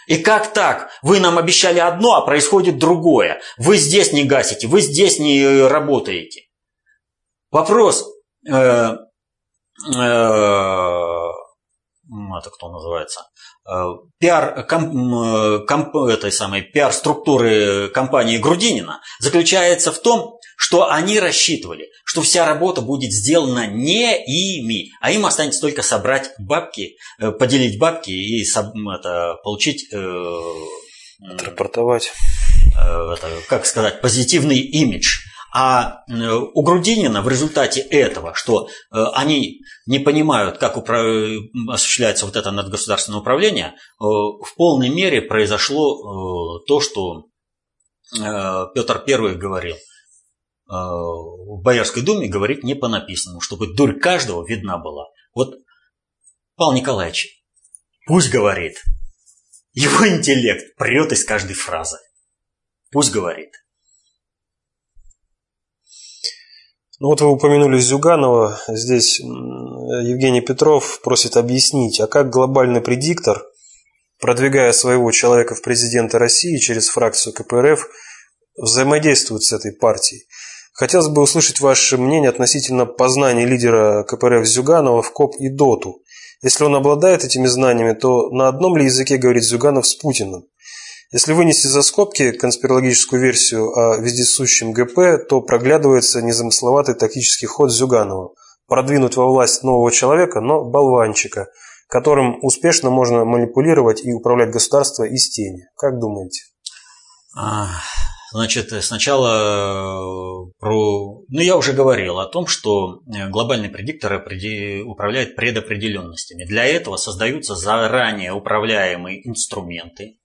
Speaker 2: И как так? Вы нам обещали одно, а происходит другое. Вы здесь не гасите, вы здесь не работаете. Вопрос. Э, э, это кто называется, пиар, комп, комп, этой самой, пиар-структуры компании Грудинина заключается в том, что они рассчитывали, что вся работа будет сделана не ими, а им останется только собрать бабки, поделить бабки и это, получить...
Speaker 1: Отрапортовать.
Speaker 2: Это, как сказать, позитивный имидж. А э, у Грудинина в результате этого, что э, они не понимают, как управ... осуществляется вот это надгосударственное управление, э, в полной мере произошло то, что Петр I говорил. В Боярской думе говорить не по написанному, чтобы дурь каждого видна была. Вот Павел Николаевич, пусть говорит. Его интеллект прет из каждой фразы. Пусть говорит.
Speaker 1: Ну вот вы упомянули Зюганова. Здесь Евгений Петров просит объяснить, а как глобальный предиктор, продвигая своего человека в президенты России через фракцию КПРФ, взаимодействует с этой партией? Хотелось бы услышать ваше мнение относительно познания лидера КПРФ Зюганова в КОП и ДОТу. Если он обладает этими знаниями, то на одном ли языке говорит Зюганов с Путиным? Если вынести за скобки конспирологическую версию о вездесущем ГП, то проглядывается незамысловатый тактический ход Зюганова – продвинуть во власть нового человека, но болванчика, которым успешно можно манипулировать и управлять государство из тени. Как думаете?
Speaker 2: А, значит, сначала э, про... Ну, я уже говорил о том, что э, глобальный предиктор управляет предопределенностями. Для этого создаются заранее управляемые инструменты,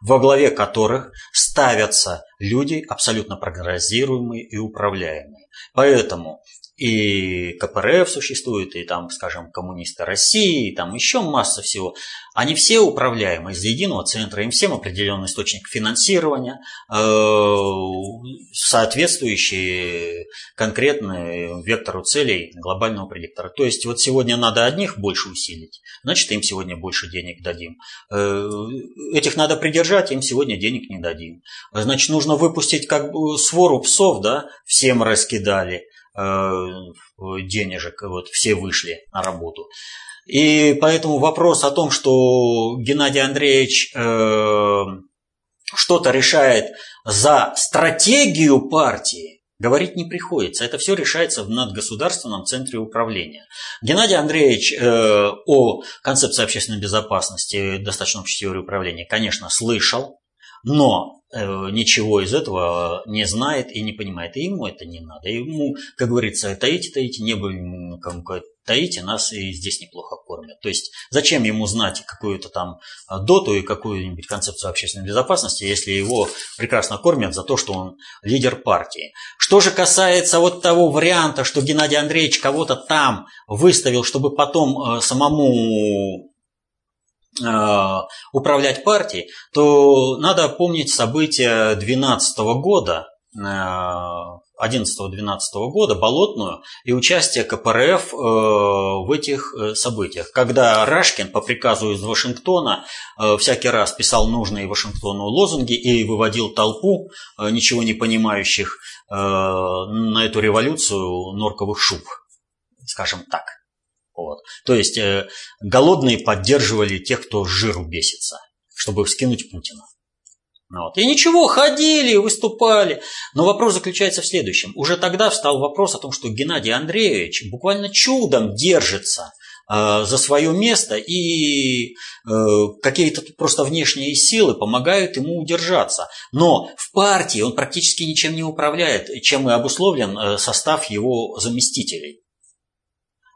Speaker 2: во главе которых ставятся люди абсолютно прогнозируемые и управляемые. Поэтому и КПРФ существует, и там, скажем, коммунисты России, и там еще масса всего. Они все управляемы из единого центра, им всем определенный источник финансирования, э, соответствующий конкретному вектору целей глобального предиктора. То есть вот сегодня надо одних больше усилить, значит им сегодня больше денег дадим. Э, этих надо придержать, им сегодня денег не дадим. Значит, нужно выпустить как бы свору псов, да, всем раскидали денежек, вот все вышли на работу. И поэтому вопрос о том, что Геннадий Андреевич э, что-то решает за стратегию партии, говорить не приходится. Это все решается в надгосударственном центре управления. Геннадий Андреевич э, о концепции общественной безопасности, достаточно общей теории управления, конечно, слышал, но Э, ничего из этого не знает и не понимает. И ему это не надо. Ему, как говорится, таите, таите, небо таите, нас и здесь неплохо кормят. То есть зачем ему знать какую-то там э, доту и какую-нибудь концепцию общественной безопасности, если его прекрасно кормят за то, что он лидер партии. Что же касается вот того варианта, что Геннадий Андреевич кого-то там выставил, чтобы потом э, самому Э, управлять партией, то надо помнить события 2012 года, 11-12 э, года, Болотную, и участие КПРФ э, в этих событиях. Когда Рашкин по приказу из Вашингтона всякий раз писал нужные Вашингтону лозунги и выводил толпу ничего не понимающих на эту революцию норковых шуб, скажем так. Вот. То есть э, голодные поддерживали тех, кто жиру бесится, чтобы вскинуть Путина. Вот. И ничего, ходили, выступали. Но вопрос заключается в следующем. Уже тогда встал вопрос о том, что Геннадий Андреевич буквально чудом держится э, за свое место, и э, какие-то просто внешние силы помогают ему удержаться. Но в партии он практически ничем не управляет, чем и обусловлен э, состав его заместителей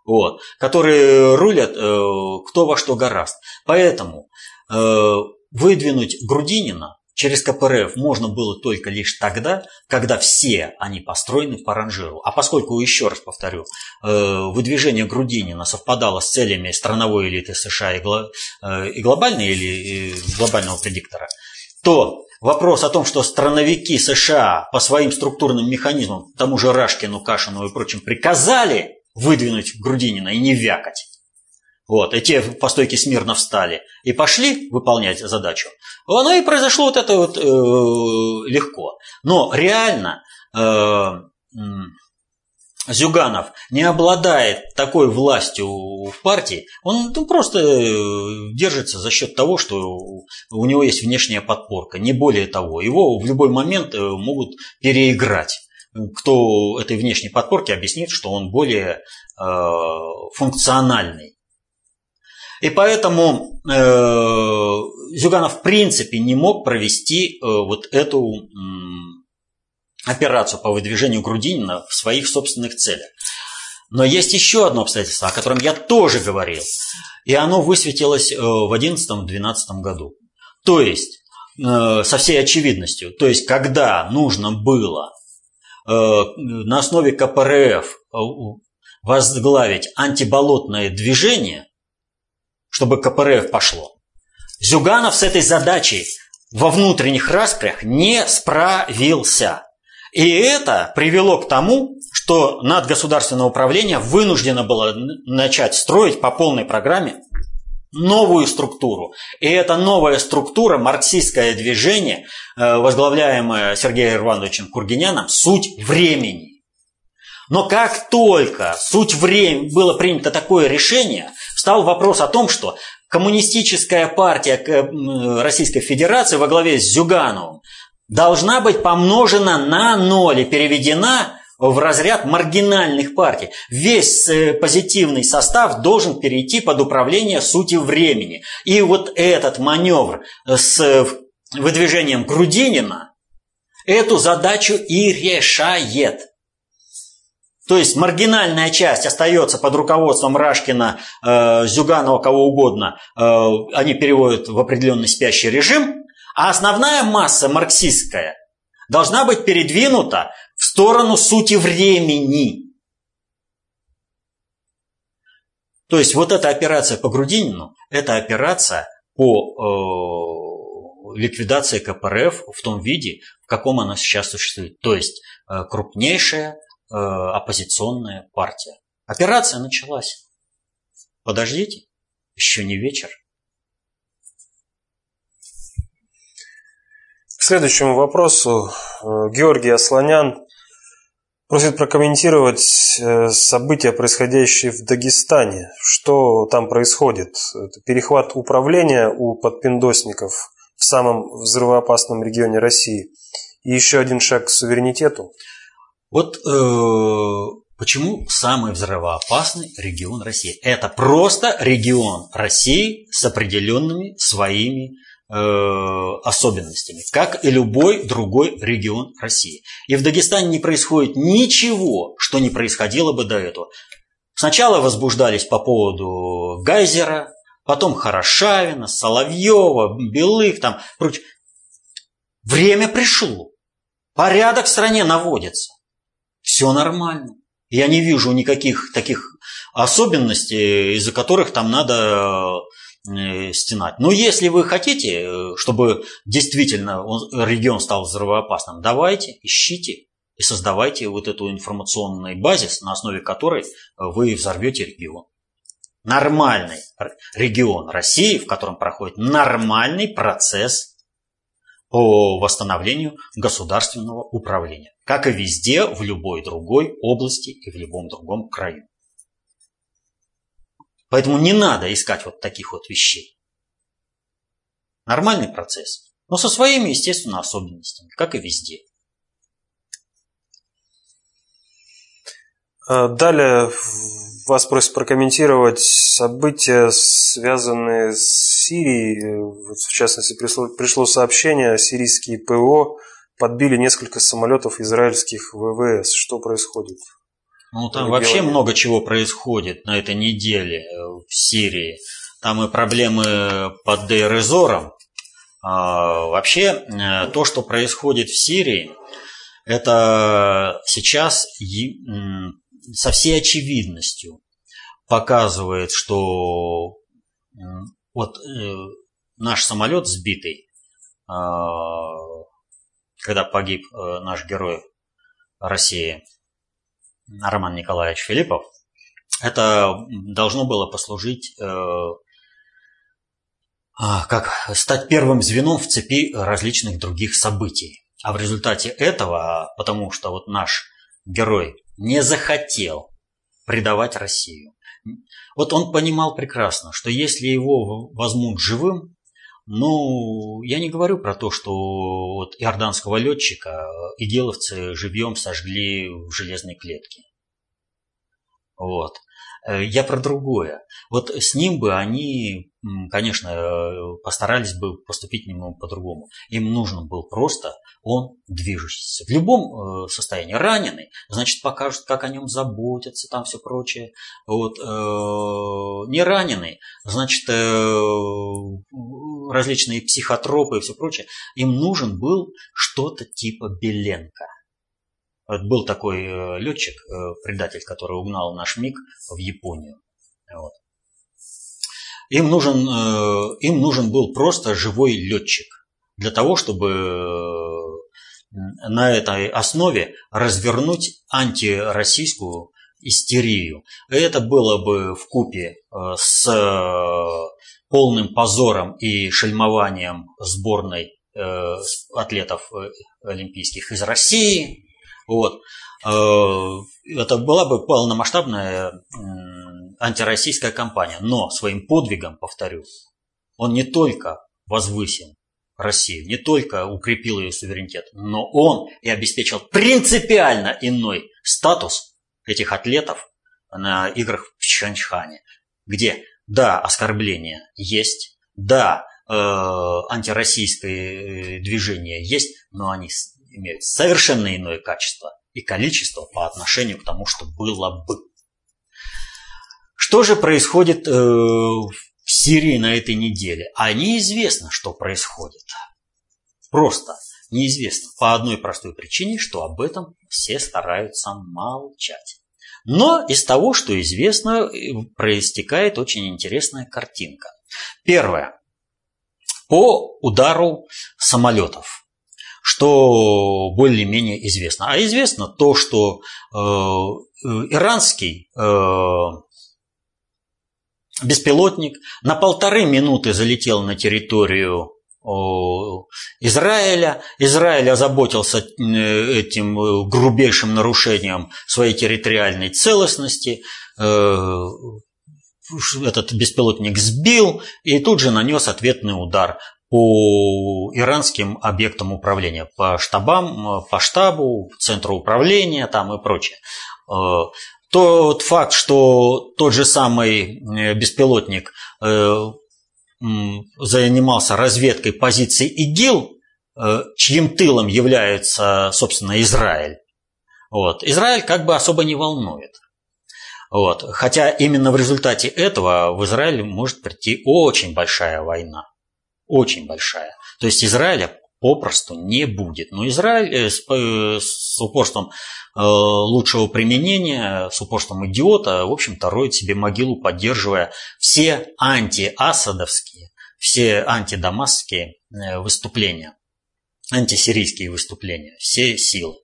Speaker 2: вот, которые рулят э, кто во что гораст. Поэтому э, выдвинуть Грудинина через КПРФ можно было только лишь тогда, когда все они построены по ранжиру. А поскольку, еще раз повторю, э, выдвижение Грудинина совпадало с целями страновой элиты США и, гло, э, и глобальной или и глобального предиктора, то Вопрос о том, что страновики США по своим структурным механизмам, тому же Рашкину, Кашину и прочим, приказали выдвинуть Грудинина и не вякать. Вот, и те по стойке смирно встали и пошли выполнять задачу. Оно и произошло вот это вот э, легко. Но реально э, Зюганов не обладает такой властью в партии, он ну, просто э, держится за счет того, что у него есть внешняя подпорка, не более того. Его в любой момент э, могут переиграть. Кто этой внешней подпорки объяснит, что он более э, функциональный. И поэтому э, Зюганов в принципе не мог провести э, вот эту операцию по выдвижению Грудинина в своих собственных целях. Но есть еще одно обстоятельство, о котором я тоже говорил. И оно высветилось в 2011-2012 году. То есть, со всей очевидностью, то есть, когда нужно было на основе КПРФ возглавить антиболотное движение, чтобы КПРФ пошло, Зюганов с этой задачей во внутренних распрях не справился. И это привело к тому, что надгосударственное управление вынуждено было начать строить по полной программе новую структуру. И эта новая структура, марксистское движение, э, возглавляемое Сергеем Ивановичем Кургиняном, суть времени. Но как только суть времени было принято такое решение, стал вопрос о том, что коммунистическая партия Российской Федерации во главе с Зюгановым должна быть помножена на ноль и переведена в разряд маргинальных партий. Весь э, позитивный состав должен перейти под управление сутью времени. И вот этот маневр с выдвижением Грудинина эту задачу и решает. То есть маргинальная часть остается под руководством Рашкина, э, Зюганова, кого угодно. Э, они переводят в определенный спящий режим. А основная масса марксистская должна быть передвинута в сторону сути времени. То есть вот эта операция по Грудинину, это операция по э, ликвидации КПРФ в том виде, в каком она сейчас существует. То есть э, крупнейшая э, оппозиционная партия. Операция началась. Подождите, еще не вечер.
Speaker 1: К следующему вопросу э, Георгий Асланян просит прокомментировать э, события, происходящие в Дагестане. Что там происходит? Это перехват управления у подпиндосников в самом взрывоопасном регионе России. И еще один шаг к суверенитету.
Speaker 2: Вот э, почему самый взрывоопасный регион России? Это просто регион России с определенными своими особенностями, как и любой другой регион России. И в Дагестане не происходит ничего, что не происходило бы до этого. Сначала возбуждались по поводу Гайзера, потом Хорошавина, Соловьева, Белых, там, прочее. Время пришло. Порядок в стране наводится. Все нормально. Я не вижу никаких таких особенностей, из-за которых там надо Э, стенать. Но если вы хотите, э, чтобы действительно регион стал взрывоопасным, давайте, ищите и создавайте вот эту информационный базис, на основе которой вы взорвете регион. Нормальный регион России, в котором проходит нормальный процесс по восстановлению государственного управления, как и везде, в любой другой области и в любом другом краю. Поэтому не надо искать вот таких вот вещей. Нормальный процесс, но со своими, естественно, особенностями, как и везде.
Speaker 1: А, далее вас просят прокомментировать события, связанные с Сирией. В частности, пришло, пришло сообщение, сирийские ПО подбили несколько самолетов израильских ВВС. Что происходит?
Speaker 2: Ну, там регионе. вообще много чего происходит на этой неделе э, в Сирии. Там и проблемы под Дейрезором. А, вообще, э, то, что происходит в Сирии, это сейчас со всей очевидностью показывает, что вот э, наш самолет сбитый, а, когда погиб наш герой России, Роман Николаевич Филиппов, это должно было послужить э, а, как стать первым звеном в цепи различных других событий. А в результате этого, потому что вот наш герой не захотел предавать Россию. Вот он понимал прекрасно, что если его возьмут живым, ну, я не говорю про то, что вот иорданского летчика иделовцы живьем сожгли в железной клетке. Вот. Э, я про другое. Вот с ним бы они, конечно, э, постарались бы поступить немного по-другому. Им нужен был просто он движущийся. В любом э, состоянии раненый, значит, покажут, как о нем заботятся, там все прочее. Вот, не раненый, значит, различные психотропы и все прочее. Им нужен был что-то типа Беленко – был такой э, летчик, э, предатель, который угнал наш МиГ в Японию. Вот. Им, нужен, э, им нужен был просто живой летчик для того, чтобы на этой основе развернуть антироссийскую истерию. Это было бы в купе с полным позором и шельмованием сборной атлетов олимпийских из России, вот. Э, это была бы полномасштабная антироссийская кампания. Но своим подвигом, повторю, он не только возвысил Россию, не только укрепил ее суверенитет, но он и обеспечил принципиально иной статус этих атлетов на играх в Чханчхане, где, да, оскорбления есть, да, э, антироссийское движение есть, но они имеют совершенно иное качество и количество по отношению к тому, что было бы. Что же происходит э, в Сирии на этой неделе? А неизвестно, что происходит. Просто неизвестно. По одной простой причине, что об этом все стараются молчать. Но из того, что известно, э, проистекает очень интересная картинка. Первое. По удару самолетов что более-менее известно. А известно то, что э, иранский э, беспилотник на полторы минуты залетел на территорию Израиля. Израиль озаботился э, этим грубейшим нарушением своей территориальной целостности. Этот беспилотник сбил и тут же нанес ответный удар по иранским объектам управления, по штабам, по штабу, центру управления там и прочее. Э, тот факт, что тот же самый э, беспилотник э, занимался разведкой позиций ИГИЛ, чьим тылом является, собственно, Израиль, вот, Израиль как бы особо не волнует. Вот. Хотя именно в результате этого в Израиль может прийти очень большая война очень большая. То есть Израиля попросту не будет. Но Израиль э, с, э, с упорством э, лучшего применения, с упорством идиота, в общем-то, роет себе могилу, поддерживая все антиасадовские, все антидамасские выступления, антисирийские выступления, все силы.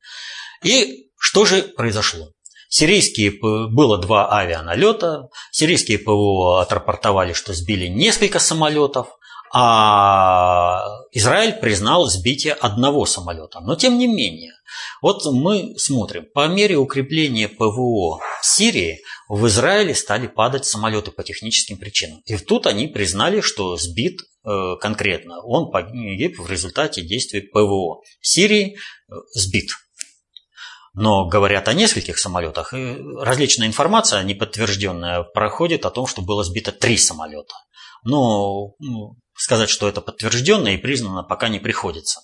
Speaker 2: И что же произошло? Сирийские было два авианалета, сирийские ПВО отрапортовали, что сбили несколько самолетов, а Израиль признал сбитие одного самолета. Но тем не менее, вот мы смотрим, по мере укрепления ПВО Сирии в Израиле стали падать самолеты по техническим причинам. И тут они признали, что сбит э, конкретно. Он погиб в результате действий ПВО Сирии э, сбит. Но говорят о нескольких самолетах. И различная информация, неподтвержденная, проходит о том, что было сбито три самолета. Но сказать, что это подтвержденно и признано, пока не приходится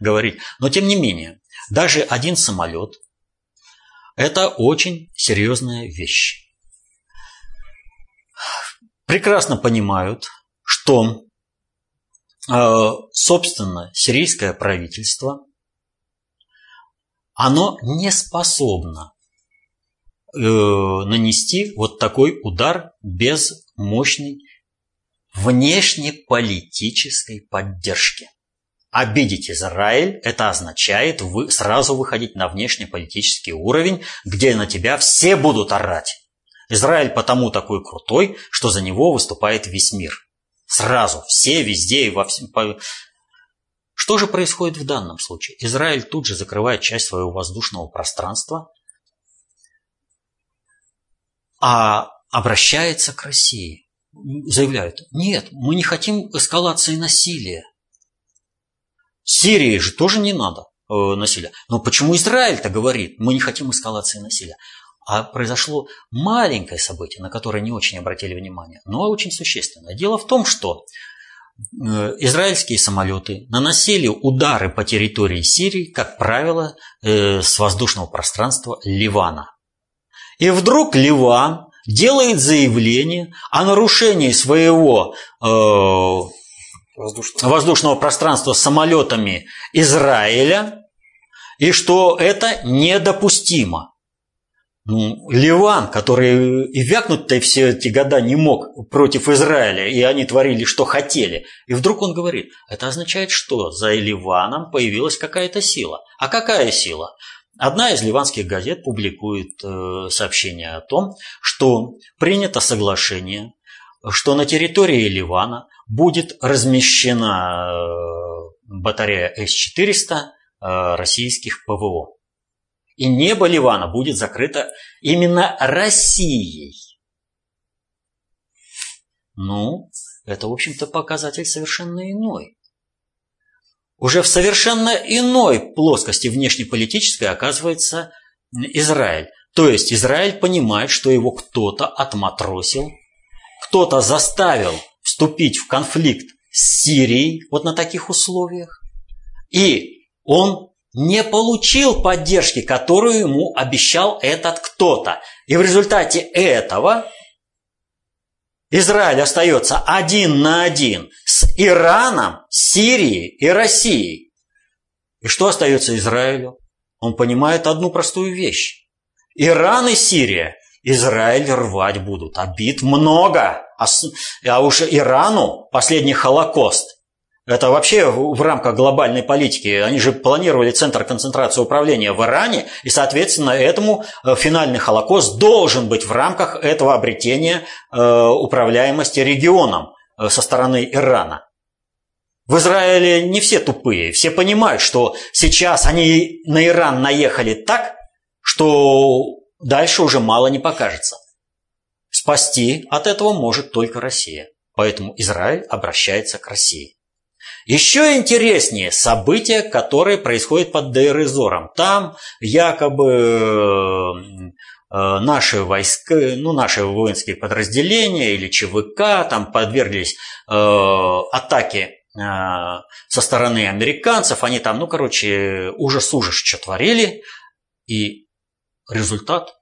Speaker 2: говорить. Но тем не менее, даже один самолет – это очень серьезная вещь. Прекрасно понимают, что, э, собственно, сирийское правительство, оно не способно э, нанести вот такой удар без мощной внешнеполитической поддержки. Обидеть Израиль – это означает вы, сразу выходить на внешнеполитический уровень, где на тебя все будут орать. Израиль потому такой крутой, что за него выступает весь мир. Сразу, все, везде и во всем. Что же происходит в данном случае? Израиль тут же закрывает часть своего воздушного пространства а обращается к России. Заявляют, нет, мы не хотим эскалации насилия. Сирии же тоже не надо э, насилия. Но почему Израиль-то говорит, мы не хотим эскалации насилия? А произошло маленькое событие, на которое не очень обратили внимание, но очень существенное. Дело в том, что э, израильские самолеты наносили удары по территории Сирии, как правило, э, с воздушного пространства Ливана. И вдруг Ливан делает заявление о нарушении своего э, воздушного. воздушного пространства самолетами Израиля, и что это недопустимо. Ну, Ливан, который и вякнуть-то все эти года не мог против Израиля, и они творили, что хотели. И вдруг он говорит, это означает что? За Ливаном появилась какая-то сила. А какая сила? Одна из ливанских газет публикует э, сообщение о том, что принято соглашение, что на территории Ливана будет размещена э, батарея С-400 э, российских ПВО. И небо Ливана будет закрыто именно Россией. Ну, это, в общем-то, показатель совершенно иной. Уже в совершенно иной плоскости внешнеполитической оказывается Израиль. То есть Израиль понимает, что его кто-то отматросил, кто-то заставил вступить в конфликт с Сирией вот на таких условиях. И он не получил поддержки, которую ему обещал этот кто-то. И в результате этого Израиль остается один на один с Ираном, Сирией и Россией. И что остается Израилю? Он понимает одну простую вещь. Иран и Сирия Израиль рвать будут. Обид много. А, а уж Ирану последний Холокост это вообще в рамках глобальной политики. Они же планировали центр концентрации управления в Иране, и, соответственно, этому э, финальный Холокост должен быть в рамках этого обретения э, управляемости регионом э, со стороны Ирана. В Израиле не все тупые, все понимают, что сейчас они на Иран наехали так, что дальше уже мало не покажется. Спасти от этого может только Россия. Поэтому Израиль обращается к России. Еще интереснее события, которые происходят под Дейрезором. Там якобы э, э, наши войска, ну, наши воинские подразделения или ЧВК там подверглись э, атаке э, со стороны американцев. Они там, ну, короче, ужас-ужас что творили. И результат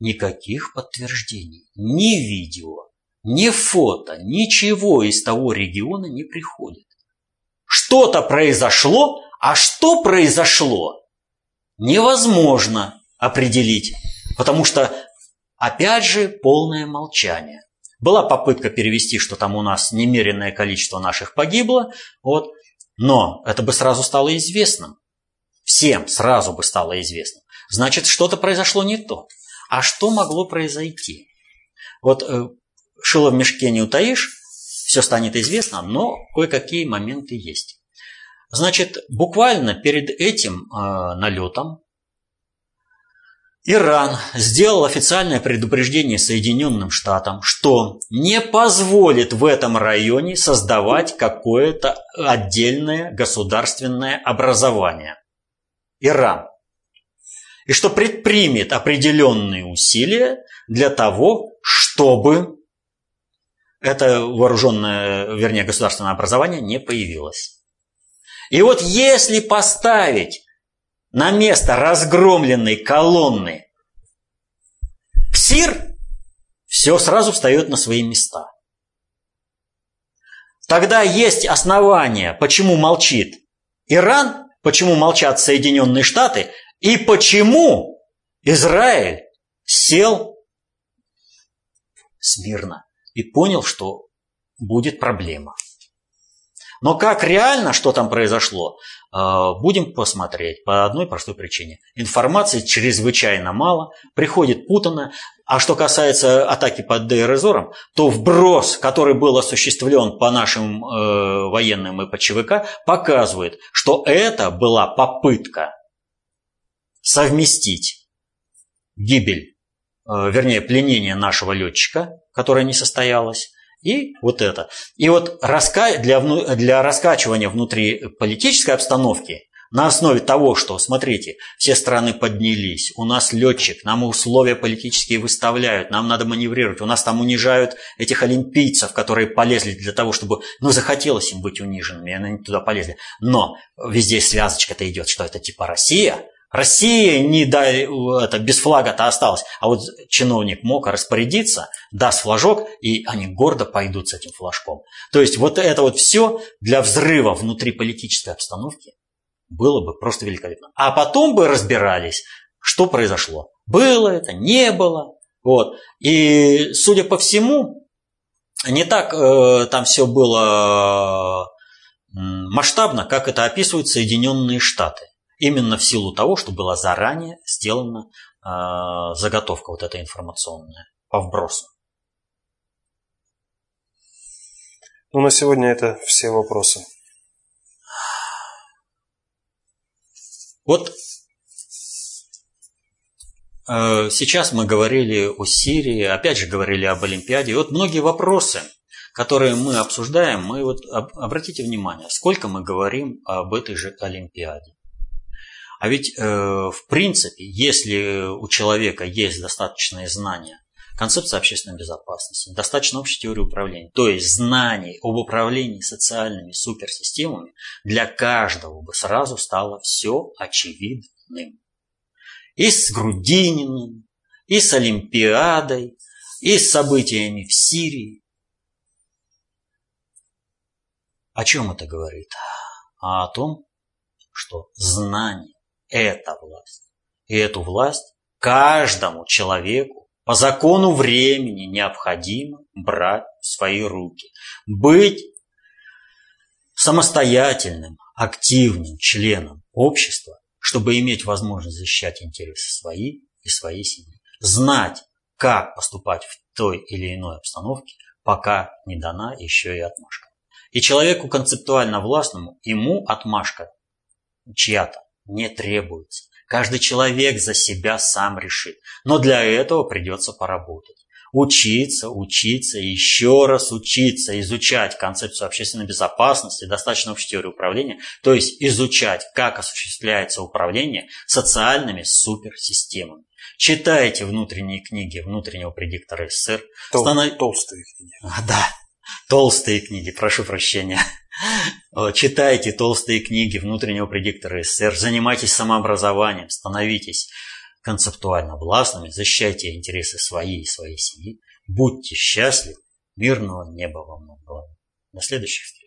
Speaker 2: никаких подтверждений, ни видео, ни фото, ничего из того региона не приходит. Что-то произошло, а что произошло, невозможно определить, потому что, опять же, полное молчание. Была попытка перевести, что там у нас немеренное количество наших погибло, вот, но это бы сразу стало известным. Всем сразу бы стало известно. Значит, что-то произошло не то. А что могло произойти? Вот э, шило в мешке не утаишь, все станет известно, но кое-какие моменты есть. Значит, буквально перед этим э, налетом Иран сделал официальное предупреждение Соединенным Штатам, что не позволит в этом районе создавать какое-то отдельное государственное образование. Иран. И что предпримет определенные усилия для того, чтобы это вооруженное, вернее, государственное образование не появилось. И вот если поставить на место разгромленной колонны ПСИР, все сразу встает на свои места. Тогда есть основания, почему молчит Иран, почему молчат Соединенные Штаты и почему Израиль сел смирно и понял, что будет проблема. Но как реально, что там произошло, э, будем посмотреть по одной простой причине. Информации чрезвычайно мало, приходит путано. А что касается атаки под Дейрезором, то вброс, который был осуществлен по нашим э, военным и по ЧВК, показывает, что это была попытка совместить гибель вернее, пленение нашего летчика, которое не состоялось, и вот это. И вот раска... для, вну... для раскачивания внутри политической обстановки на основе того, что, смотрите, все страны поднялись, у нас летчик, нам условия политические выставляют, нам надо маневрировать, у нас там унижают этих олимпийцев, которые полезли для того, чтобы, ну, захотелось им быть униженными, и они туда полезли. Но везде связочка-то идет, что это типа Россия, Россия не да, это, без флага-то осталась. А вот чиновник мог распорядиться, даст флажок, и они гордо пойдут с этим флажком. То есть вот это вот все для взрыва внутри политической обстановки было бы просто великолепно. А потом бы разбирались, что произошло. Было это, не было. Вот. И, судя по всему, не так э, там все было масштабно, как это описывают Соединенные Штаты. Именно в силу того, что была заранее сделана э, заготовка вот эта информационная по вбросу.
Speaker 1: Ну, на сегодня это все вопросы.
Speaker 2: Вот э, сейчас мы говорили о Сирии, опять же говорили об Олимпиаде. И вот многие вопросы, которые мы обсуждаем, мы вот обратите внимание, сколько мы говорим об этой же Олимпиаде. А ведь, э, в принципе, если у человека есть достаточные знания, концепция общественной безопасности, достаточно общей теории управления, то есть знаний об управлении социальными суперсистемами, для каждого бы сразу стало все очевидным. И с Грудининым, и с Олимпиадой, и с событиями в Сирии. О чем это говорит? А о том, что знание это власть. И эту власть каждому человеку по закону времени необходимо брать в свои руки. Быть самостоятельным, активным членом общества, чтобы иметь возможность защищать интересы свои и своей семьи. Знать, как поступать в той или иной обстановке, пока не дана еще и отмашка. И человеку концептуально властному, ему отмашка чья-то не требуется. Каждый человек за себя сам решит. Но для этого придется поработать. Учиться, учиться, еще раз учиться, изучать концепцию общественной безопасности, достаточно общей теории управления, то есть изучать, как осуществляется управление социальными суперсистемами. Читайте внутренние книги внутреннего предиктора СССР.
Speaker 1: Тол- Станов... Толстые книги.
Speaker 2: Да, толстые книги, прошу прощения. Читайте толстые книги внутреннего предиктора СССР, занимайтесь самообразованием, становитесь концептуально властными, защищайте интересы свои и своей семьи, будьте счастливы, мирного неба вам над головой. До следующих встреч.